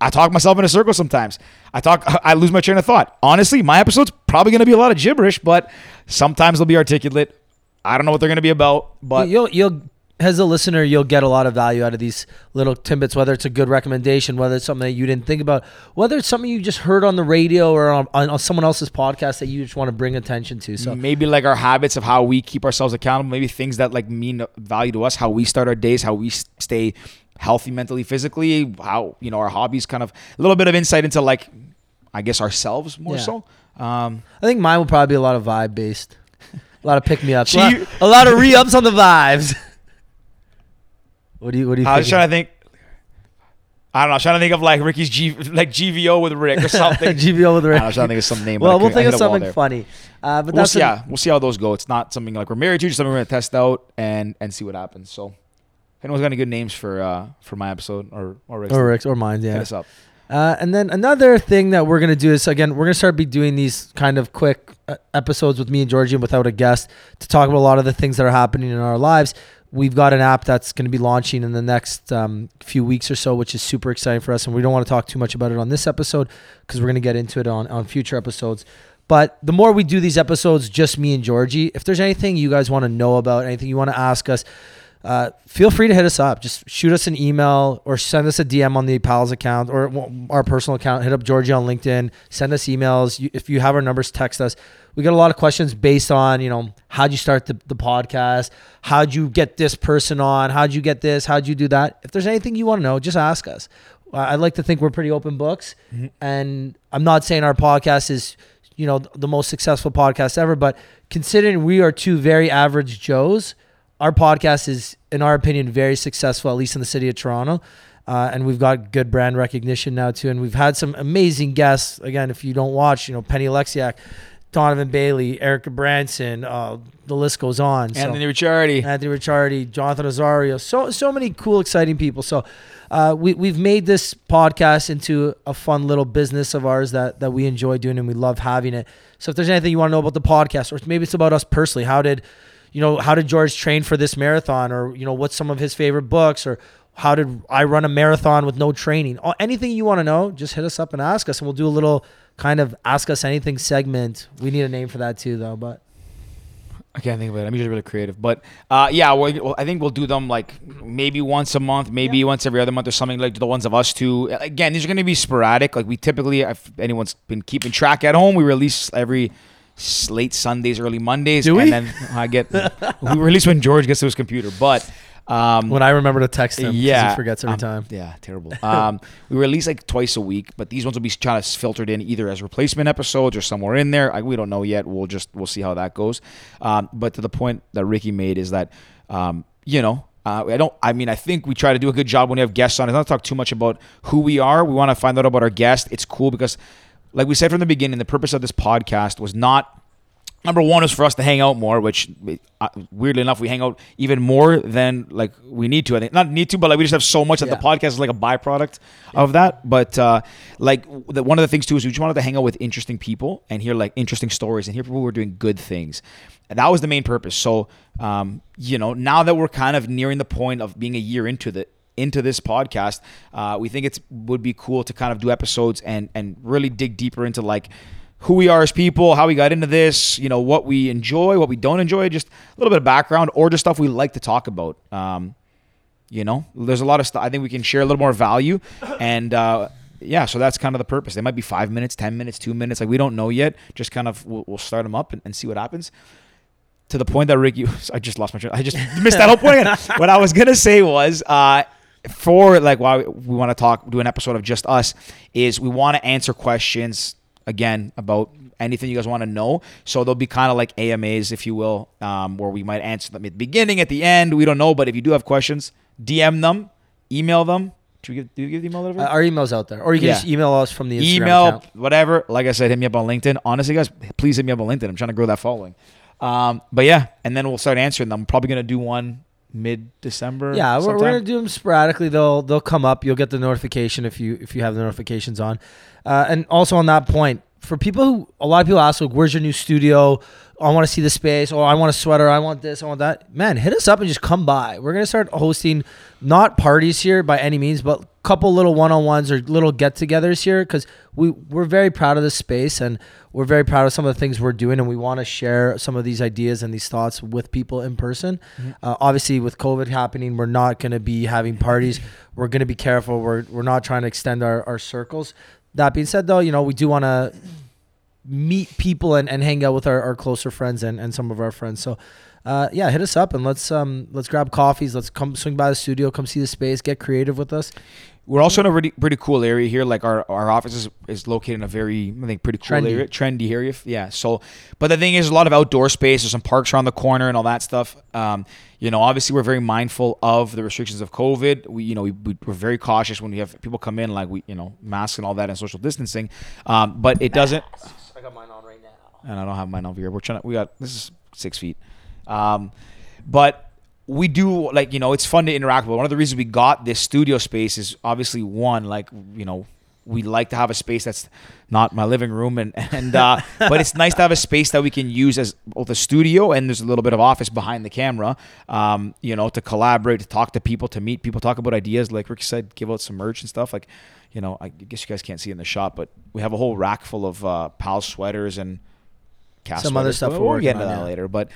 I talk myself in a circle sometimes. I talk, I lose my train of thought. Honestly, my episode's probably going to be a lot of gibberish, but sometimes they'll be articulate. I don't know what they're going to be about, but you'll you'll as a listener, you'll get a lot of value out of these little tidbits. Whether it's a good recommendation, whether it's something that you didn't think about, whether it's something you just heard on the radio or on, on, on someone else's podcast that you just want to bring attention to. So maybe like our habits of how we keep ourselves accountable maybe things that like mean value to us how we start our days how we stay healthy mentally physically how you know our hobbies kind of a little bit of insight into like i guess ourselves more Yeah. so um I think mine will probably be a lot of vibe based, a lot of pick me ups, a, lot- a lot of re ups on the vibes. What do you What do you? i was trying to think i don't know i was trying to think of like ricky's g like gvo with rick or something GVO with Rick. I, know, I was trying to think of some name Well, we'll think of hit something funny. Uh, but We'll that's see, yeah, we'll see how those go. It's not something like we're married to, just something we're gonna test out and and see what happens. So, anyone's got any good names for uh for my episode or or Rick's, or Rick's or mine. hit Yeah. us up. Uh, and then another thing that we're gonna do is again we're gonna start be doing these kind of quick uh, episodes with me and Georgie and without a guest to talk about a lot of the things that are happening in our lives. We've got an app that's going to be launching in the next um, few weeks or so, which is super exciting for us. And we don't want to talk too much about it on this episode because we're going to get into it on, on future episodes. But the more we do these episodes, just me and Georgie, if there's anything you guys want to know about, anything you want to ask us, uh, feel free to hit us up. Just shoot us an email or send us a DM on the Pals account or our personal account. Hit up Georgie on LinkedIn. Send us emails. You, if you have our numbers, text us. We get a lot of questions based on, you know, how'd you start the, the podcast? How'd you get this person on? How'd you get this? How'd you do that? If there's anything you want to know, just ask us. I like to think we're pretty open books. And I'm not saying our podcast is, you know, the most successful podcast ever, but considering we are two very average Joes, our podcast is, in our opinion, very successful, at least in the city of Toronto. Uh, and we've got good brand recognition now too. And we've had some amazing guests. Again, if you don't watch, you know, Penny Oleksiak, Donovan Bailey, Erica Branson, uh, the list goes on. So- Anthony Ricciardi. Anthony Ricciardi, Jonathan Azario, so so many cool, exciting people. So uh, we we've made this podcast into a fun little business of ours that that we enjoy doing and we love having it. So if there's anything you want to know about the podcast, or maybe it's about us personally, how did you know how did George train for this marathon, or you know what's some of his favorite books, or how did I run a marathon with no training? Or anything you want to know, just hit us up and ask us, and we'll do a little kind of ask us anything segment. We need a name for that too, though. But I can't think of it. I'm usually really creative, but uh, yeah, well, well, I think we'll do them like maybe once a month, maybe once every other month, or something like the ones of us two. Again, these are going to be sporadic. Like we typically, if anyone's been keeping track at home, we release every s- late Sundays, early Mondays. Do we? And then I get we release when George gets to his computer, but. Um, when I remember to text him, yeah, he forgets every um, time. Yeah, terrible. Um, we release like twice a week, but these ones will be kind of filtered in either as replacement episodes or somewhere in there. I, we don't know yet. We'll just we'll see how that goes. Um, but to the point that Ricky made is that um, you know. Uh, I don't. I mean, I think we try to do a good job when we have guests on. I don't talk too much about who we are. We want to find out about our guest. It's cool because, like we said from the beginning, the purpose of this podcast was not number one is for us to hang out more which uh, weirdly enough we hang out even more than like we need to i think. Not need to but like we just have so much that the podcast is like a byproduct of that. But uh like the, one of the things too is we just wanted to hang out with interesting people and hear like interesting stories and hear people who are doing good things. And that was the main purpose. So um you know now that we're kind of nearing the point of being a year into the into this podcast uh, we think it would be cool to kind of do episodes and and really dig deeper into like who we are as people, how we got into this, you know, what we enjoy, what we don't enjoy, just a little bit of background or just stuff we like to talk about. Um, you know, there's a lot of stuff I think we can share a little more value and uh, yeah, so that's kind of the purpose. They might be five minutes, ten minutes, two minutes. Like we don't know yet. Just kind of we'll, we'll start them up and, and see what happens. To the point that Ricky, I just lost my train. I just missed that whole point again. what I was gonna say was, uh, for like why we want to talk, do an episode of just us, is we want to answer questions again about anything you guys want to know. So they'll be kind of like AMAs, if you will, um, where we might answer them at the beginning, at the end. We don't know, but if you do have questions, DM them, email them. Do you give, do you give the email over? Uh, our email's out there, or you can Yeah. just email us from the Instagram email, account. whatever. Like I said, hit me up on LinkedIn. Honestly, guys, please hit me up on LinkedIn. I'm trying to grow that following. Um, but yeah, and then we'll start answering them. I'm probably gonna do one mid December. Yeah, we're, we're gonna do them sporadically. They'll they'll come up. You'll get the notification if you if you have the notifications on. Uh, and also on that point, for people who a lot of people ask like, "Where's your new studio?" I want to see the space. Or I want a sweater. I want this. I want that. Man, hit us up and just come by. We're gonna start hosting not parties here by any means, but couple little one-on-ones or little get-togethers here because we we're very proud of this space and we're very proud of some of the things we're doing and we want to share some of these ideas and these thoughts with people in person. Uh, obviously, with COVID happening, we're not going to be having parties. We're going to be careful. We're we're not trying to extend our, our circles. That being said, though, you know we do want to meet people and, and hang out with our, our closer friends and, and some of our friends. So, uh, yeah, hit us up and let's um let's grab coffees. Let's come swing by the studio, come see the space, get creative with us. We're also in a pretty, pretty cool area here. Like our, our office is, is located in a very, I think, pretty cool Trendy. area, trendy area. Yeah. So, but the thing is, a lot of outdoor space. There's some parks around the corner and all that stuff. Um, you know, obviously, we're very mindful of the restrictions of COVID. We, you know, we, we, we're very cautious when we have people come in, like we, you know, masks and all that and social distancing. Um, but it doesn't. I got mine on right now. and I don't have mine over here. We're trying to. We got this is six feet, um, but we do like you know it's fun to interact with. One of the reasons we got this studio space is obviously one like you know we like to have a space that's not my living room and and uh, but it's nice to have a space that we can use as both a studio and there's a little bit of office behind the camera um, you know to collaborate to talk to people to meet people talk about ideas like Rick said give out some merch and stuff like you know I guess you guys can't see in the shot but we have a whole rack full of uh, pal sweaters and cast Some other stuff We'll, we're we'll get into that yeah. later but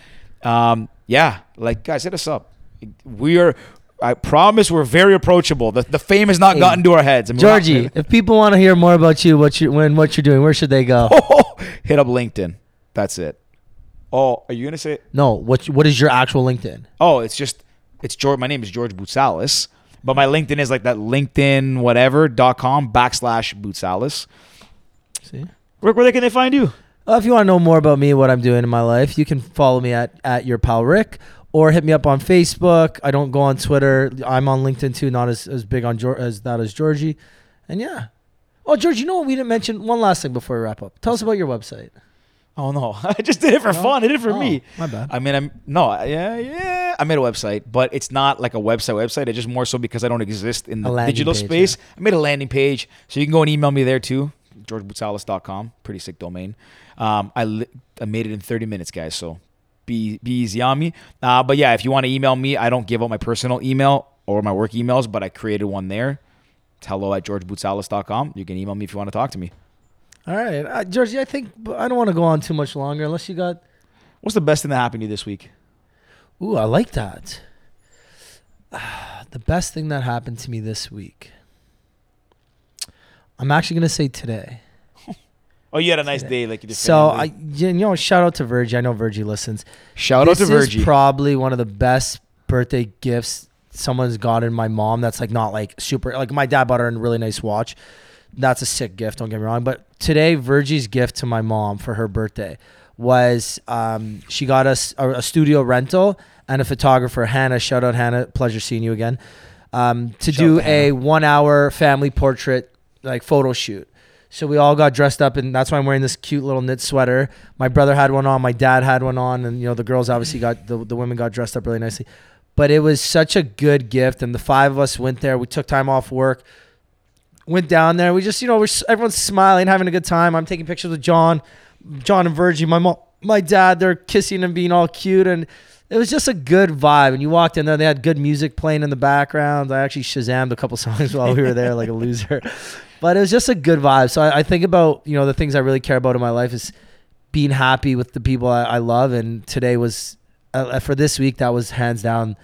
um, yeah like guys hit us up we are I promise we're very approachable. The, the fame has not Hey, gotten to our heads. I mean, we're not- Georgie, if people want to hear more about you, what you when what you're doing, where should they go? hit up LinkedIn. That's it. Oh, are you gonna say? No, what what is your actual LinkedIn? Oh, it's just it's George. My name is George Boutsalis, but my LinkedIn is like that LinkedIn whatever dot com backslash Boutsalis. See. Rick, where can they find you? Well, if you want to know more about me, what I'm doing in my life, you can follow me at, at your pal Rick or hit me up on Facebook. I don't go on Twitter. I'm on LinkedIn too, not as, as big on Geor- as that as Georgie. And yeah. Oh, George, you know what we didn't mention? One last thing before we wrap up. Tell us about your website. Oh no, I just did it for fun. I did it for Oh, me. My bad. I mean, I'm no, yeah, yeah. I made a website, but it's not like a website website. It's just more so because I don't exist in the digital page, space. I made a landing page, so you can go and email me there too. GeorgeBoutsalis.com. Pretty sick domain. Um, I li- I made it in 30 minutes, guys. So be be easy on me. Uh, but yeah, if you want to email me, I don't give out my personal email or my work emails, but I created one there. It's hello at GeorgeBoutsalis.com. You can email me if you want to talk to me. All right. Uh, Georgie, I think I don't want to go on too much longer unless you got. What's the best thing that happened to you this week? Ooh, I like that. the best thing that happened to me this week. I'm actually going to say today. Oh, you had a nice day, like you just. So I, you know, shout out to Virgie. I know Virgie listens. shout this out to is Virgie. probably one of the best birthday gifts someone's gotten my mom. That's like not like super. Like my dad bought her a really nice watch. That's a sick gift. Don't get me wrong. But today, Virgie's gift to my mom for her birthday was um, she got us a, a studio rental and a photographer, Hannah. Shout out Hannah. Pleasure seeing you again. Um, to Shout do a one hour family portrait like photo shoot. So we all got dressed up, and that's why I'm wearing this cute little knit sweater. My brother had one on, my dad had one on, and you know the girls obviously got the the women got dressed up really nicely. But it was such a good gift, and the five of us went there. We took time off work, went down there. We just you know we're everyone's smiling, having a good time. I'm taking pictures with John, John and Virgie, my mom, my dad. They're kissing and being all cute, and it was just a good vibe. And you walked in there, they had good music playing in the background. I actually shazammed a couple songs while we were there, like a loser. But it was just a good vibe. So I, I think about you know the things I really care about in my life is being happy with the people I, I love. And today was uh, for this week that was hands down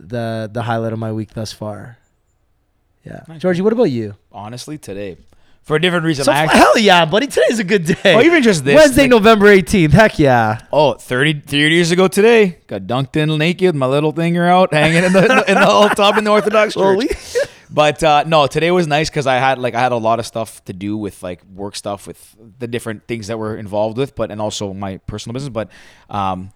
the the highlight of my week thus far. Yeah, Nice. Georgie, what about you? honestly today for a different reason. So I hell yeah, buddy. Today's a good day. Oh, even just this, Wednesday, like- November 18th. Heck yeah. oh, 30, 30 years ago today, got dunked in naked, my little finger out, hanging in the in the old tub in the Orthodox church. But uh, no, today was nice because I had like I had a lot of stuff to do with like work stuff with the different things that we're involved with, but and also my personal business. But um,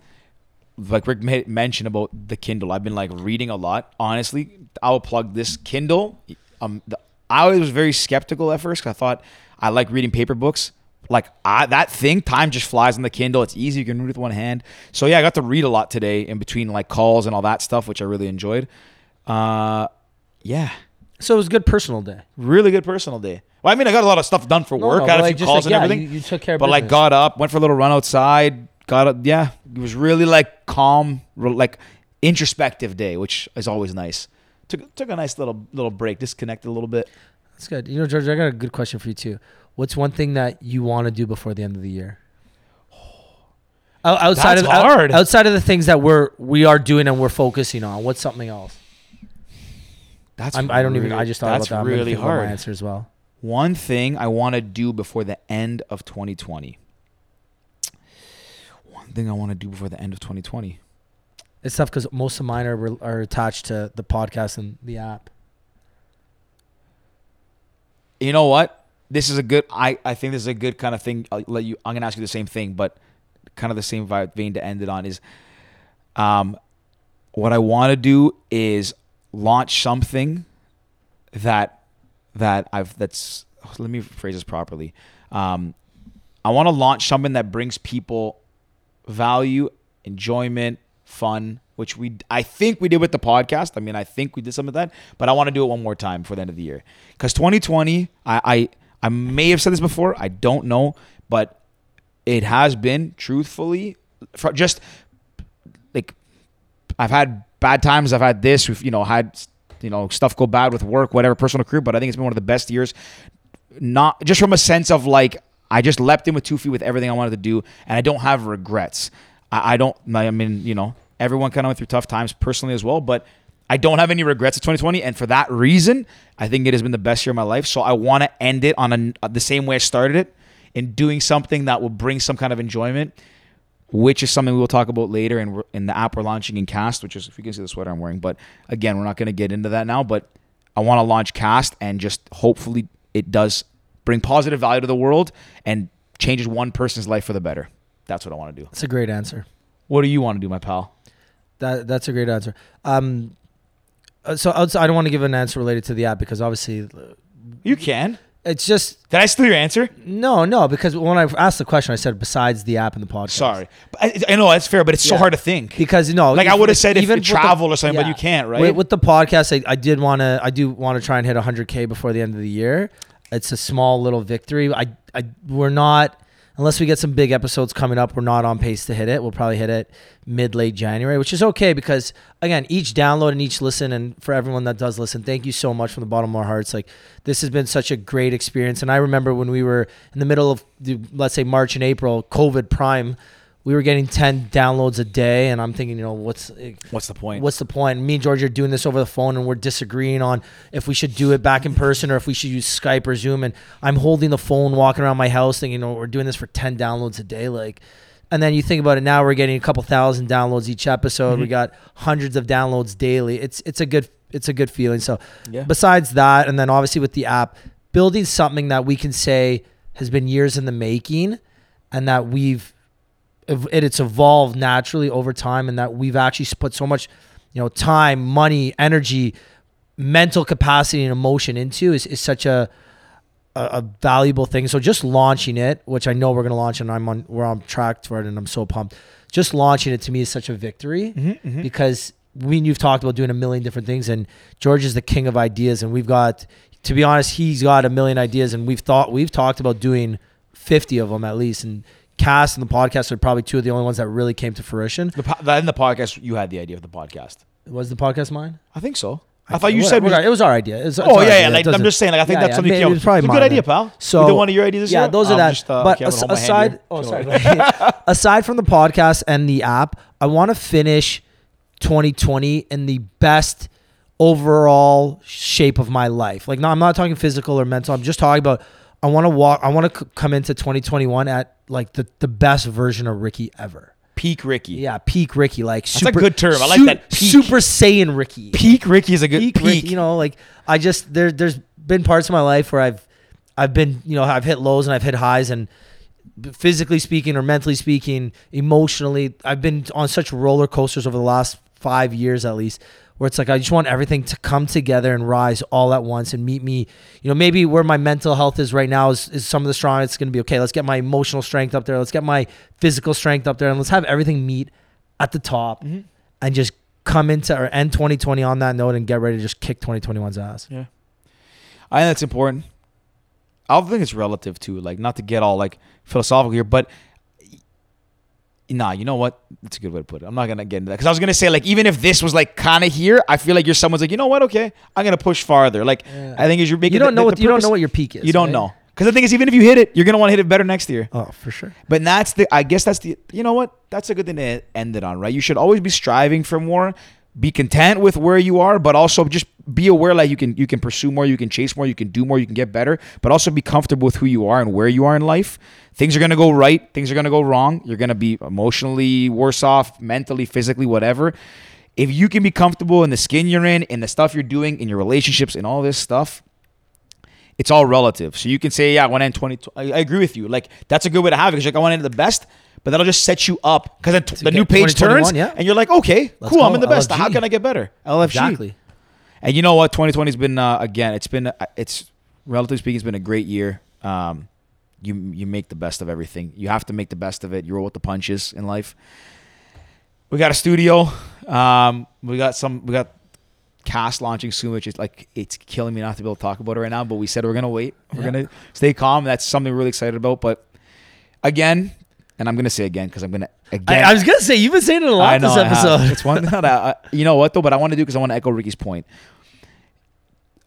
like Rick mentioned about the Kindle, I've been like reading a lot. Honestly, I will plug this Kindle. Um, the, I was very skeptical at first 'cause I thought I like reading paper books. Like I, that thing, time just flies on the Kindle. It's easy; you can read with one hand. So yeah, I got to read a lot today in between like calls and all that stuff, which I really enjoyed. Uh, yeah, So it was a good personal day. really good personal day. Well, I mean, I got a lot of stuff done for No, work. no, got a like, few calls like, and yeah, everything. you- you took care of But like, got up, went for a little run outside. Got up. Yeah, it was really like calm, like introspective day, which is always nice. Took took a nice little little break, disconnected a little bit. That's good. You know, George, I got a good question for you too. What's one thing that you want to do before the end of the year? Outside That's of hard. outside of the things that we're we are doing and we're focusing on, what's something else? That's I'm, I don't even. really- I just thought that's about that. Really think my hard. answer as well. One thing I want to do before the end of 2020. One thing I want to do before the end of 2020. It's tough because most of mine are are attached to the podcast and the app. you know what? This is a good. I I think this is a good kind of thing. I'll let you. I'm gonna ask you the same thing, but kind of the same vein to end it on is, um, what I want to do is launch something that that I've that's. Let me phrase this properly. Um, I want to launch something that brings people value, enjoyment, fun, which we I think we did with the podcast. I mean, I think we did some of that, but I want to do it one more time for the end of the year. Because 2020, I, I I may have said this before, I don't know, but it has been truthfully just like I've had bad times. I've had this. We've you know had you know stuff go bad with work, whatever, personal career. But I think it's been one of the best years. Not just from a sense of like I just leapt in with two feet with everything I wanted to do, and I don't have regrets. I, I don't. I mean, you know, everyone kind of went through tough times personally as well, but I don't have any regrets of 2020, and for that reason, I think it has been the best year of my life. So I want to end it on a, uh, the same way I started it, in doing something that will bring some kind of enjoyment which is something we will talk about later in, in the app we're launching in Cast, which is, if you can see the sweater I'm wearing. But again, we're not going to get into that now. But I want to launch Cast and just hopefully it does bring positive value to the world and changes one person's life for the better. That's what I want to do. That's a great answer. What do you want to do, my pal? That that's a great answer. Um, uh, so outside, I don't want to give an answer related to the app because obviously uh, You can. it's just Did I steal your answer? no, no. Because when I asked the question, I said besides the app and the podcast. Sorry. But I, I know that's fair, but it's so hard to think. Because no, Like, I would've said if even you with the- travel or something, but you can't, right? With, with the podcast, I, I did want to. I do want to try and hit 100k before the end of the year. It's a small little victory. I, I, we're not unless we get some big episodes coming up. We're not on pace to hit it. We'll probably hit it mid late January, which is okay because again, each download and each listen, and for everyone that does listen, thank you so much from the bottom of our hearts. Like this has been such a great experience, and I remember when we were in the middle of the, let's say March and April, COVID prime. We were getting 10 downloads a day, and I'm thinking, you know, what's eh, What's the point? What's the point? Me and George are doing this over the phone, and we're disagreeing on if we should do it back in person or if we should use Skype or Zoom. And I'm holding the phone, walking around my house, thinking, you know, we're doing this for 10 downloads a day, like. And then you think about it. Now we're getting a couple thousand downloads each episode. We mm-hmm. got hundreds of downloads daily. It's it's a good it's a good feeling. So, Yeah. besides that, and then obviously with the app, building something that we can say has been years in the making, and that we've ev- it, it's evolved naturally over time and that we've actually put so much you know time money energy mental capacity and emotion into is, is such a, a a valuable thing. So just launching it which i know we're going to launch and i'm on we're on track for it and i'm so pumped. Just launching it to me is such a victory Mm-hmm, because we and you've talked about doing a million different things and george is the king of ideas and we've got to be honest he's got a million ideas and we've thought we've talked about doing 50 of them at least and cast and the podcast are probably two of the only ones that really came to fruition The, po- in the podcast, you had the idea of the podcast. was the podcast mine I think so. I, thought you said it was our idea It was- it's Oh our yeah, yeah. idea. It Like, I'm just saying. Like I think Yeah, that's yeah, something. maybe it was probably it's a good idea, pal. So- did one of your ideas. yeah, year? those are I'm that. just, uh, but okay, as- gonna hold my hand aside, oh sorry, aside from the podcast and the app, I want to finish 2020 in the best overall shape of my life. Like, no, I'm not talking physical or mental. I'm just talking about I want to walk. I want to c- come into 2021 at like the the best version of Ricky ever. Peak Ricky. Yeah, peak Ricky, like a super good term. I like su- that, peak. Super Saiyan Ricky. Peak Ricky is a good peak, peak. Ricky, you know, like I just there there's been parts of my life where I've I've been, you know, I've hit lows and I've hit highs and physically speaking or mentally speaking, emotionally, I've been on such roller coasters over the last 5 years at least where it's like I just want everything to come together and rise all at once and meet me. You know, maybe where my mental health is right now is, is some of the strongest. It's going to be okay. Let's get my emotional strength up there. Let's get my physical strength up there, and let's have everything meet at the top Mm-hmm. and just come into or end 2020 on that note and get ready to just kick 2021's ass. Yeah. I think that's important. I think it's relative too, like not to get all like philosophical here, but nah, you know what? That's a good way to put it. I'm not gonna get into that because I was gonna say like even if this was like kind of here, I feel like you're someone's like you know what? Okay, I'm gonna push farther. Like Yeah. I think as you're making You don't the- know the- what the you don't know what your peak is. you don't right? know because the thing is even if you hit it, you're gonna want to hit it better next year. Oh, for sure. But that's the I guess that's the you know what? That's a good thing to end it on, right? You should always be striving for more. Be content with where you are, but also just be aware like you can you can pursue more, you can chase more, you can do more, you can get better, but also be comfortable with who you are and where you are in life. Things are gonna go right, things are gonna go wrong. You're gonna be emotionally worse off, mentally, physically, whatever. If you can be comfortable in the skin you're in, in the stuff you're doing, in your relationships, in all this stuff, it's all relative. So you can say, yeah, I want to end 20. I, agree with you. Like, that's a good way to have it because like, I want to the best, but that'll just set you up because the get new page turns yeah. and you're like, okay, Let's cool, I'm in the best. LFG. How can I get better? LFG. Exactly. And you know what? 2020 has been, uh, again, it's been, uh, it's relatively speaking, it's been a great year. Um, you, you make the best of everything. You have to make the best of it. You roll with the punches in life. We got a studio. Um, we got some, we got cast launching soon, which is like it's killing me not to be able to talk about it right now. But we said we're gonna wait. We're Yeah. gonna stay calm. That's something we're really excited about. But again, and I'm gonna say again because I'm gonna I, again. I was gonna say you've been saying it a lot I know this episode. It's one that I, I- you know what though, but I want to do because I want to echo Ricky's point.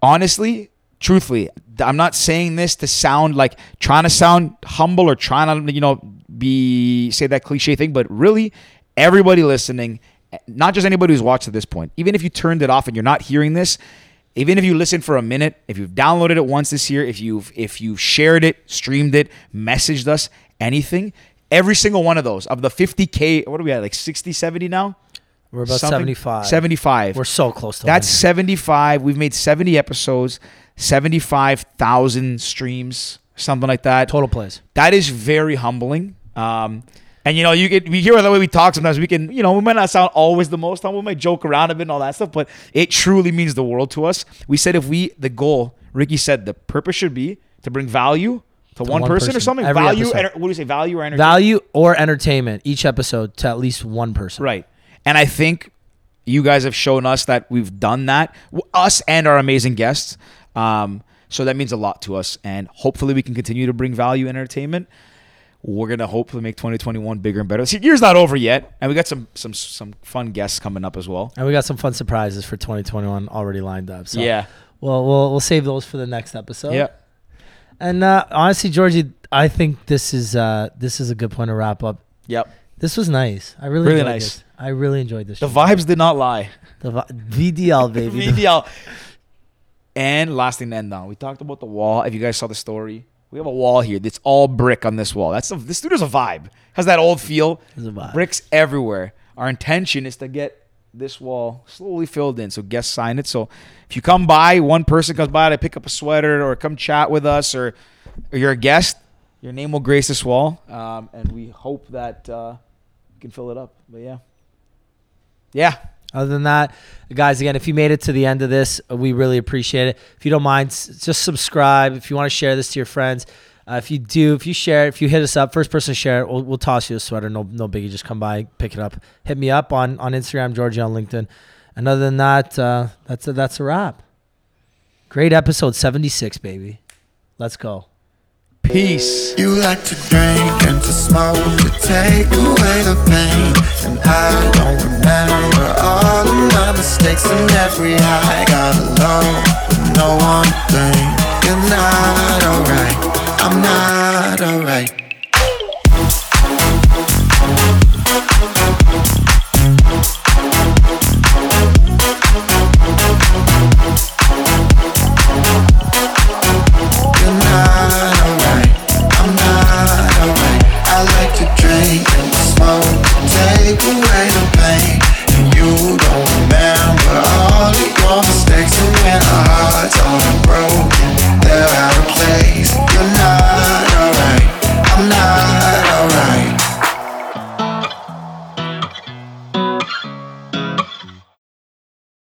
Honestly, truthfully, I'm not saying this to sound like trying to sound humble or trying to you know be say that cliche thing, but really, everybody listening, eh, not just anybody who's watched at this point, even if you turned it off and you're not hearing this. Even if you listen for a minute, if you've downloaded it once this year, if you've if you've shared it, streamed it, messaged us, anything, every single one of those of the 50k, what are we at like 60, 70 now? We're about Something- 75. 75. We're so close to That's 100. 75. We've made 70 episodes, 75,000 streams, something like that. total plays. That is very humbling. Um, and you know, you get we hear the way we talk. Sometimes we can, you know, we might not sound always the most humble. We might joke around a bit and all that stuff, but it truly means the world to us. We said if we the goal, Ricky said the purpose should be to bring value to, one, one person, or something. Every value. what do you say? Value or energy? Value or entertainment each episode to at least one person. Right. And I think you guys have shown us that we've done that, us and our amazing guests. Um, so that means a lot to us. And hopefully we can continue to bring value and entertainment. We're gonna hopefully make 2021 bigger and better. See, year's not over yet, and we got some some some fun guests coming up as well. And we got some fun surprises for 2021 already lined up. So yeah, well, we'll we'll save those for the next episode. yeah. And uh, honestly, Georgie, I think this is uh, this is a good point to wrap up. Yep. This was nice. I really Really enjoyed nice. This. I really enjoyed this. The show. vibes did not lie. The vi- VDL baby. VDL. And last thing to end on, we talked about the wall. If you guys saw the story, we have a wall here. It's all brick on this wall. That's a, this studio's a vibe. Has that old feel. It's a vibe. Bricks everywhere. Our intention is to get this wall slowly filled in. So guests sign it. So if you come by, one person comes by to pick up a sweater or come chat with us, or, or you're a guest, your name will grace this wall. Um, and we hope that uh, you can fill it up. But yeah, yeah. Other than that, guys, again, if you made it to the end of this, we really appreciate it. If you don't mind, just subscribe. If you want to share this to your friends, uh, if you do, if you share, it, if you hit us up, first person to share it, we'll, we'll toss you a sweater. No, no biggie. Just come by, pick it up. Hit me up on on Instagram, Georgie on LinkedIn. And other than that, uh, that's a, that's a wrap. Great episode seventy six, baby. Let's go. Peace. You like to drink and to smoke to take away the pain. And I don't remember all of my mistakes and every high. Got alone with no one thing. You're not alright. I'm not alright.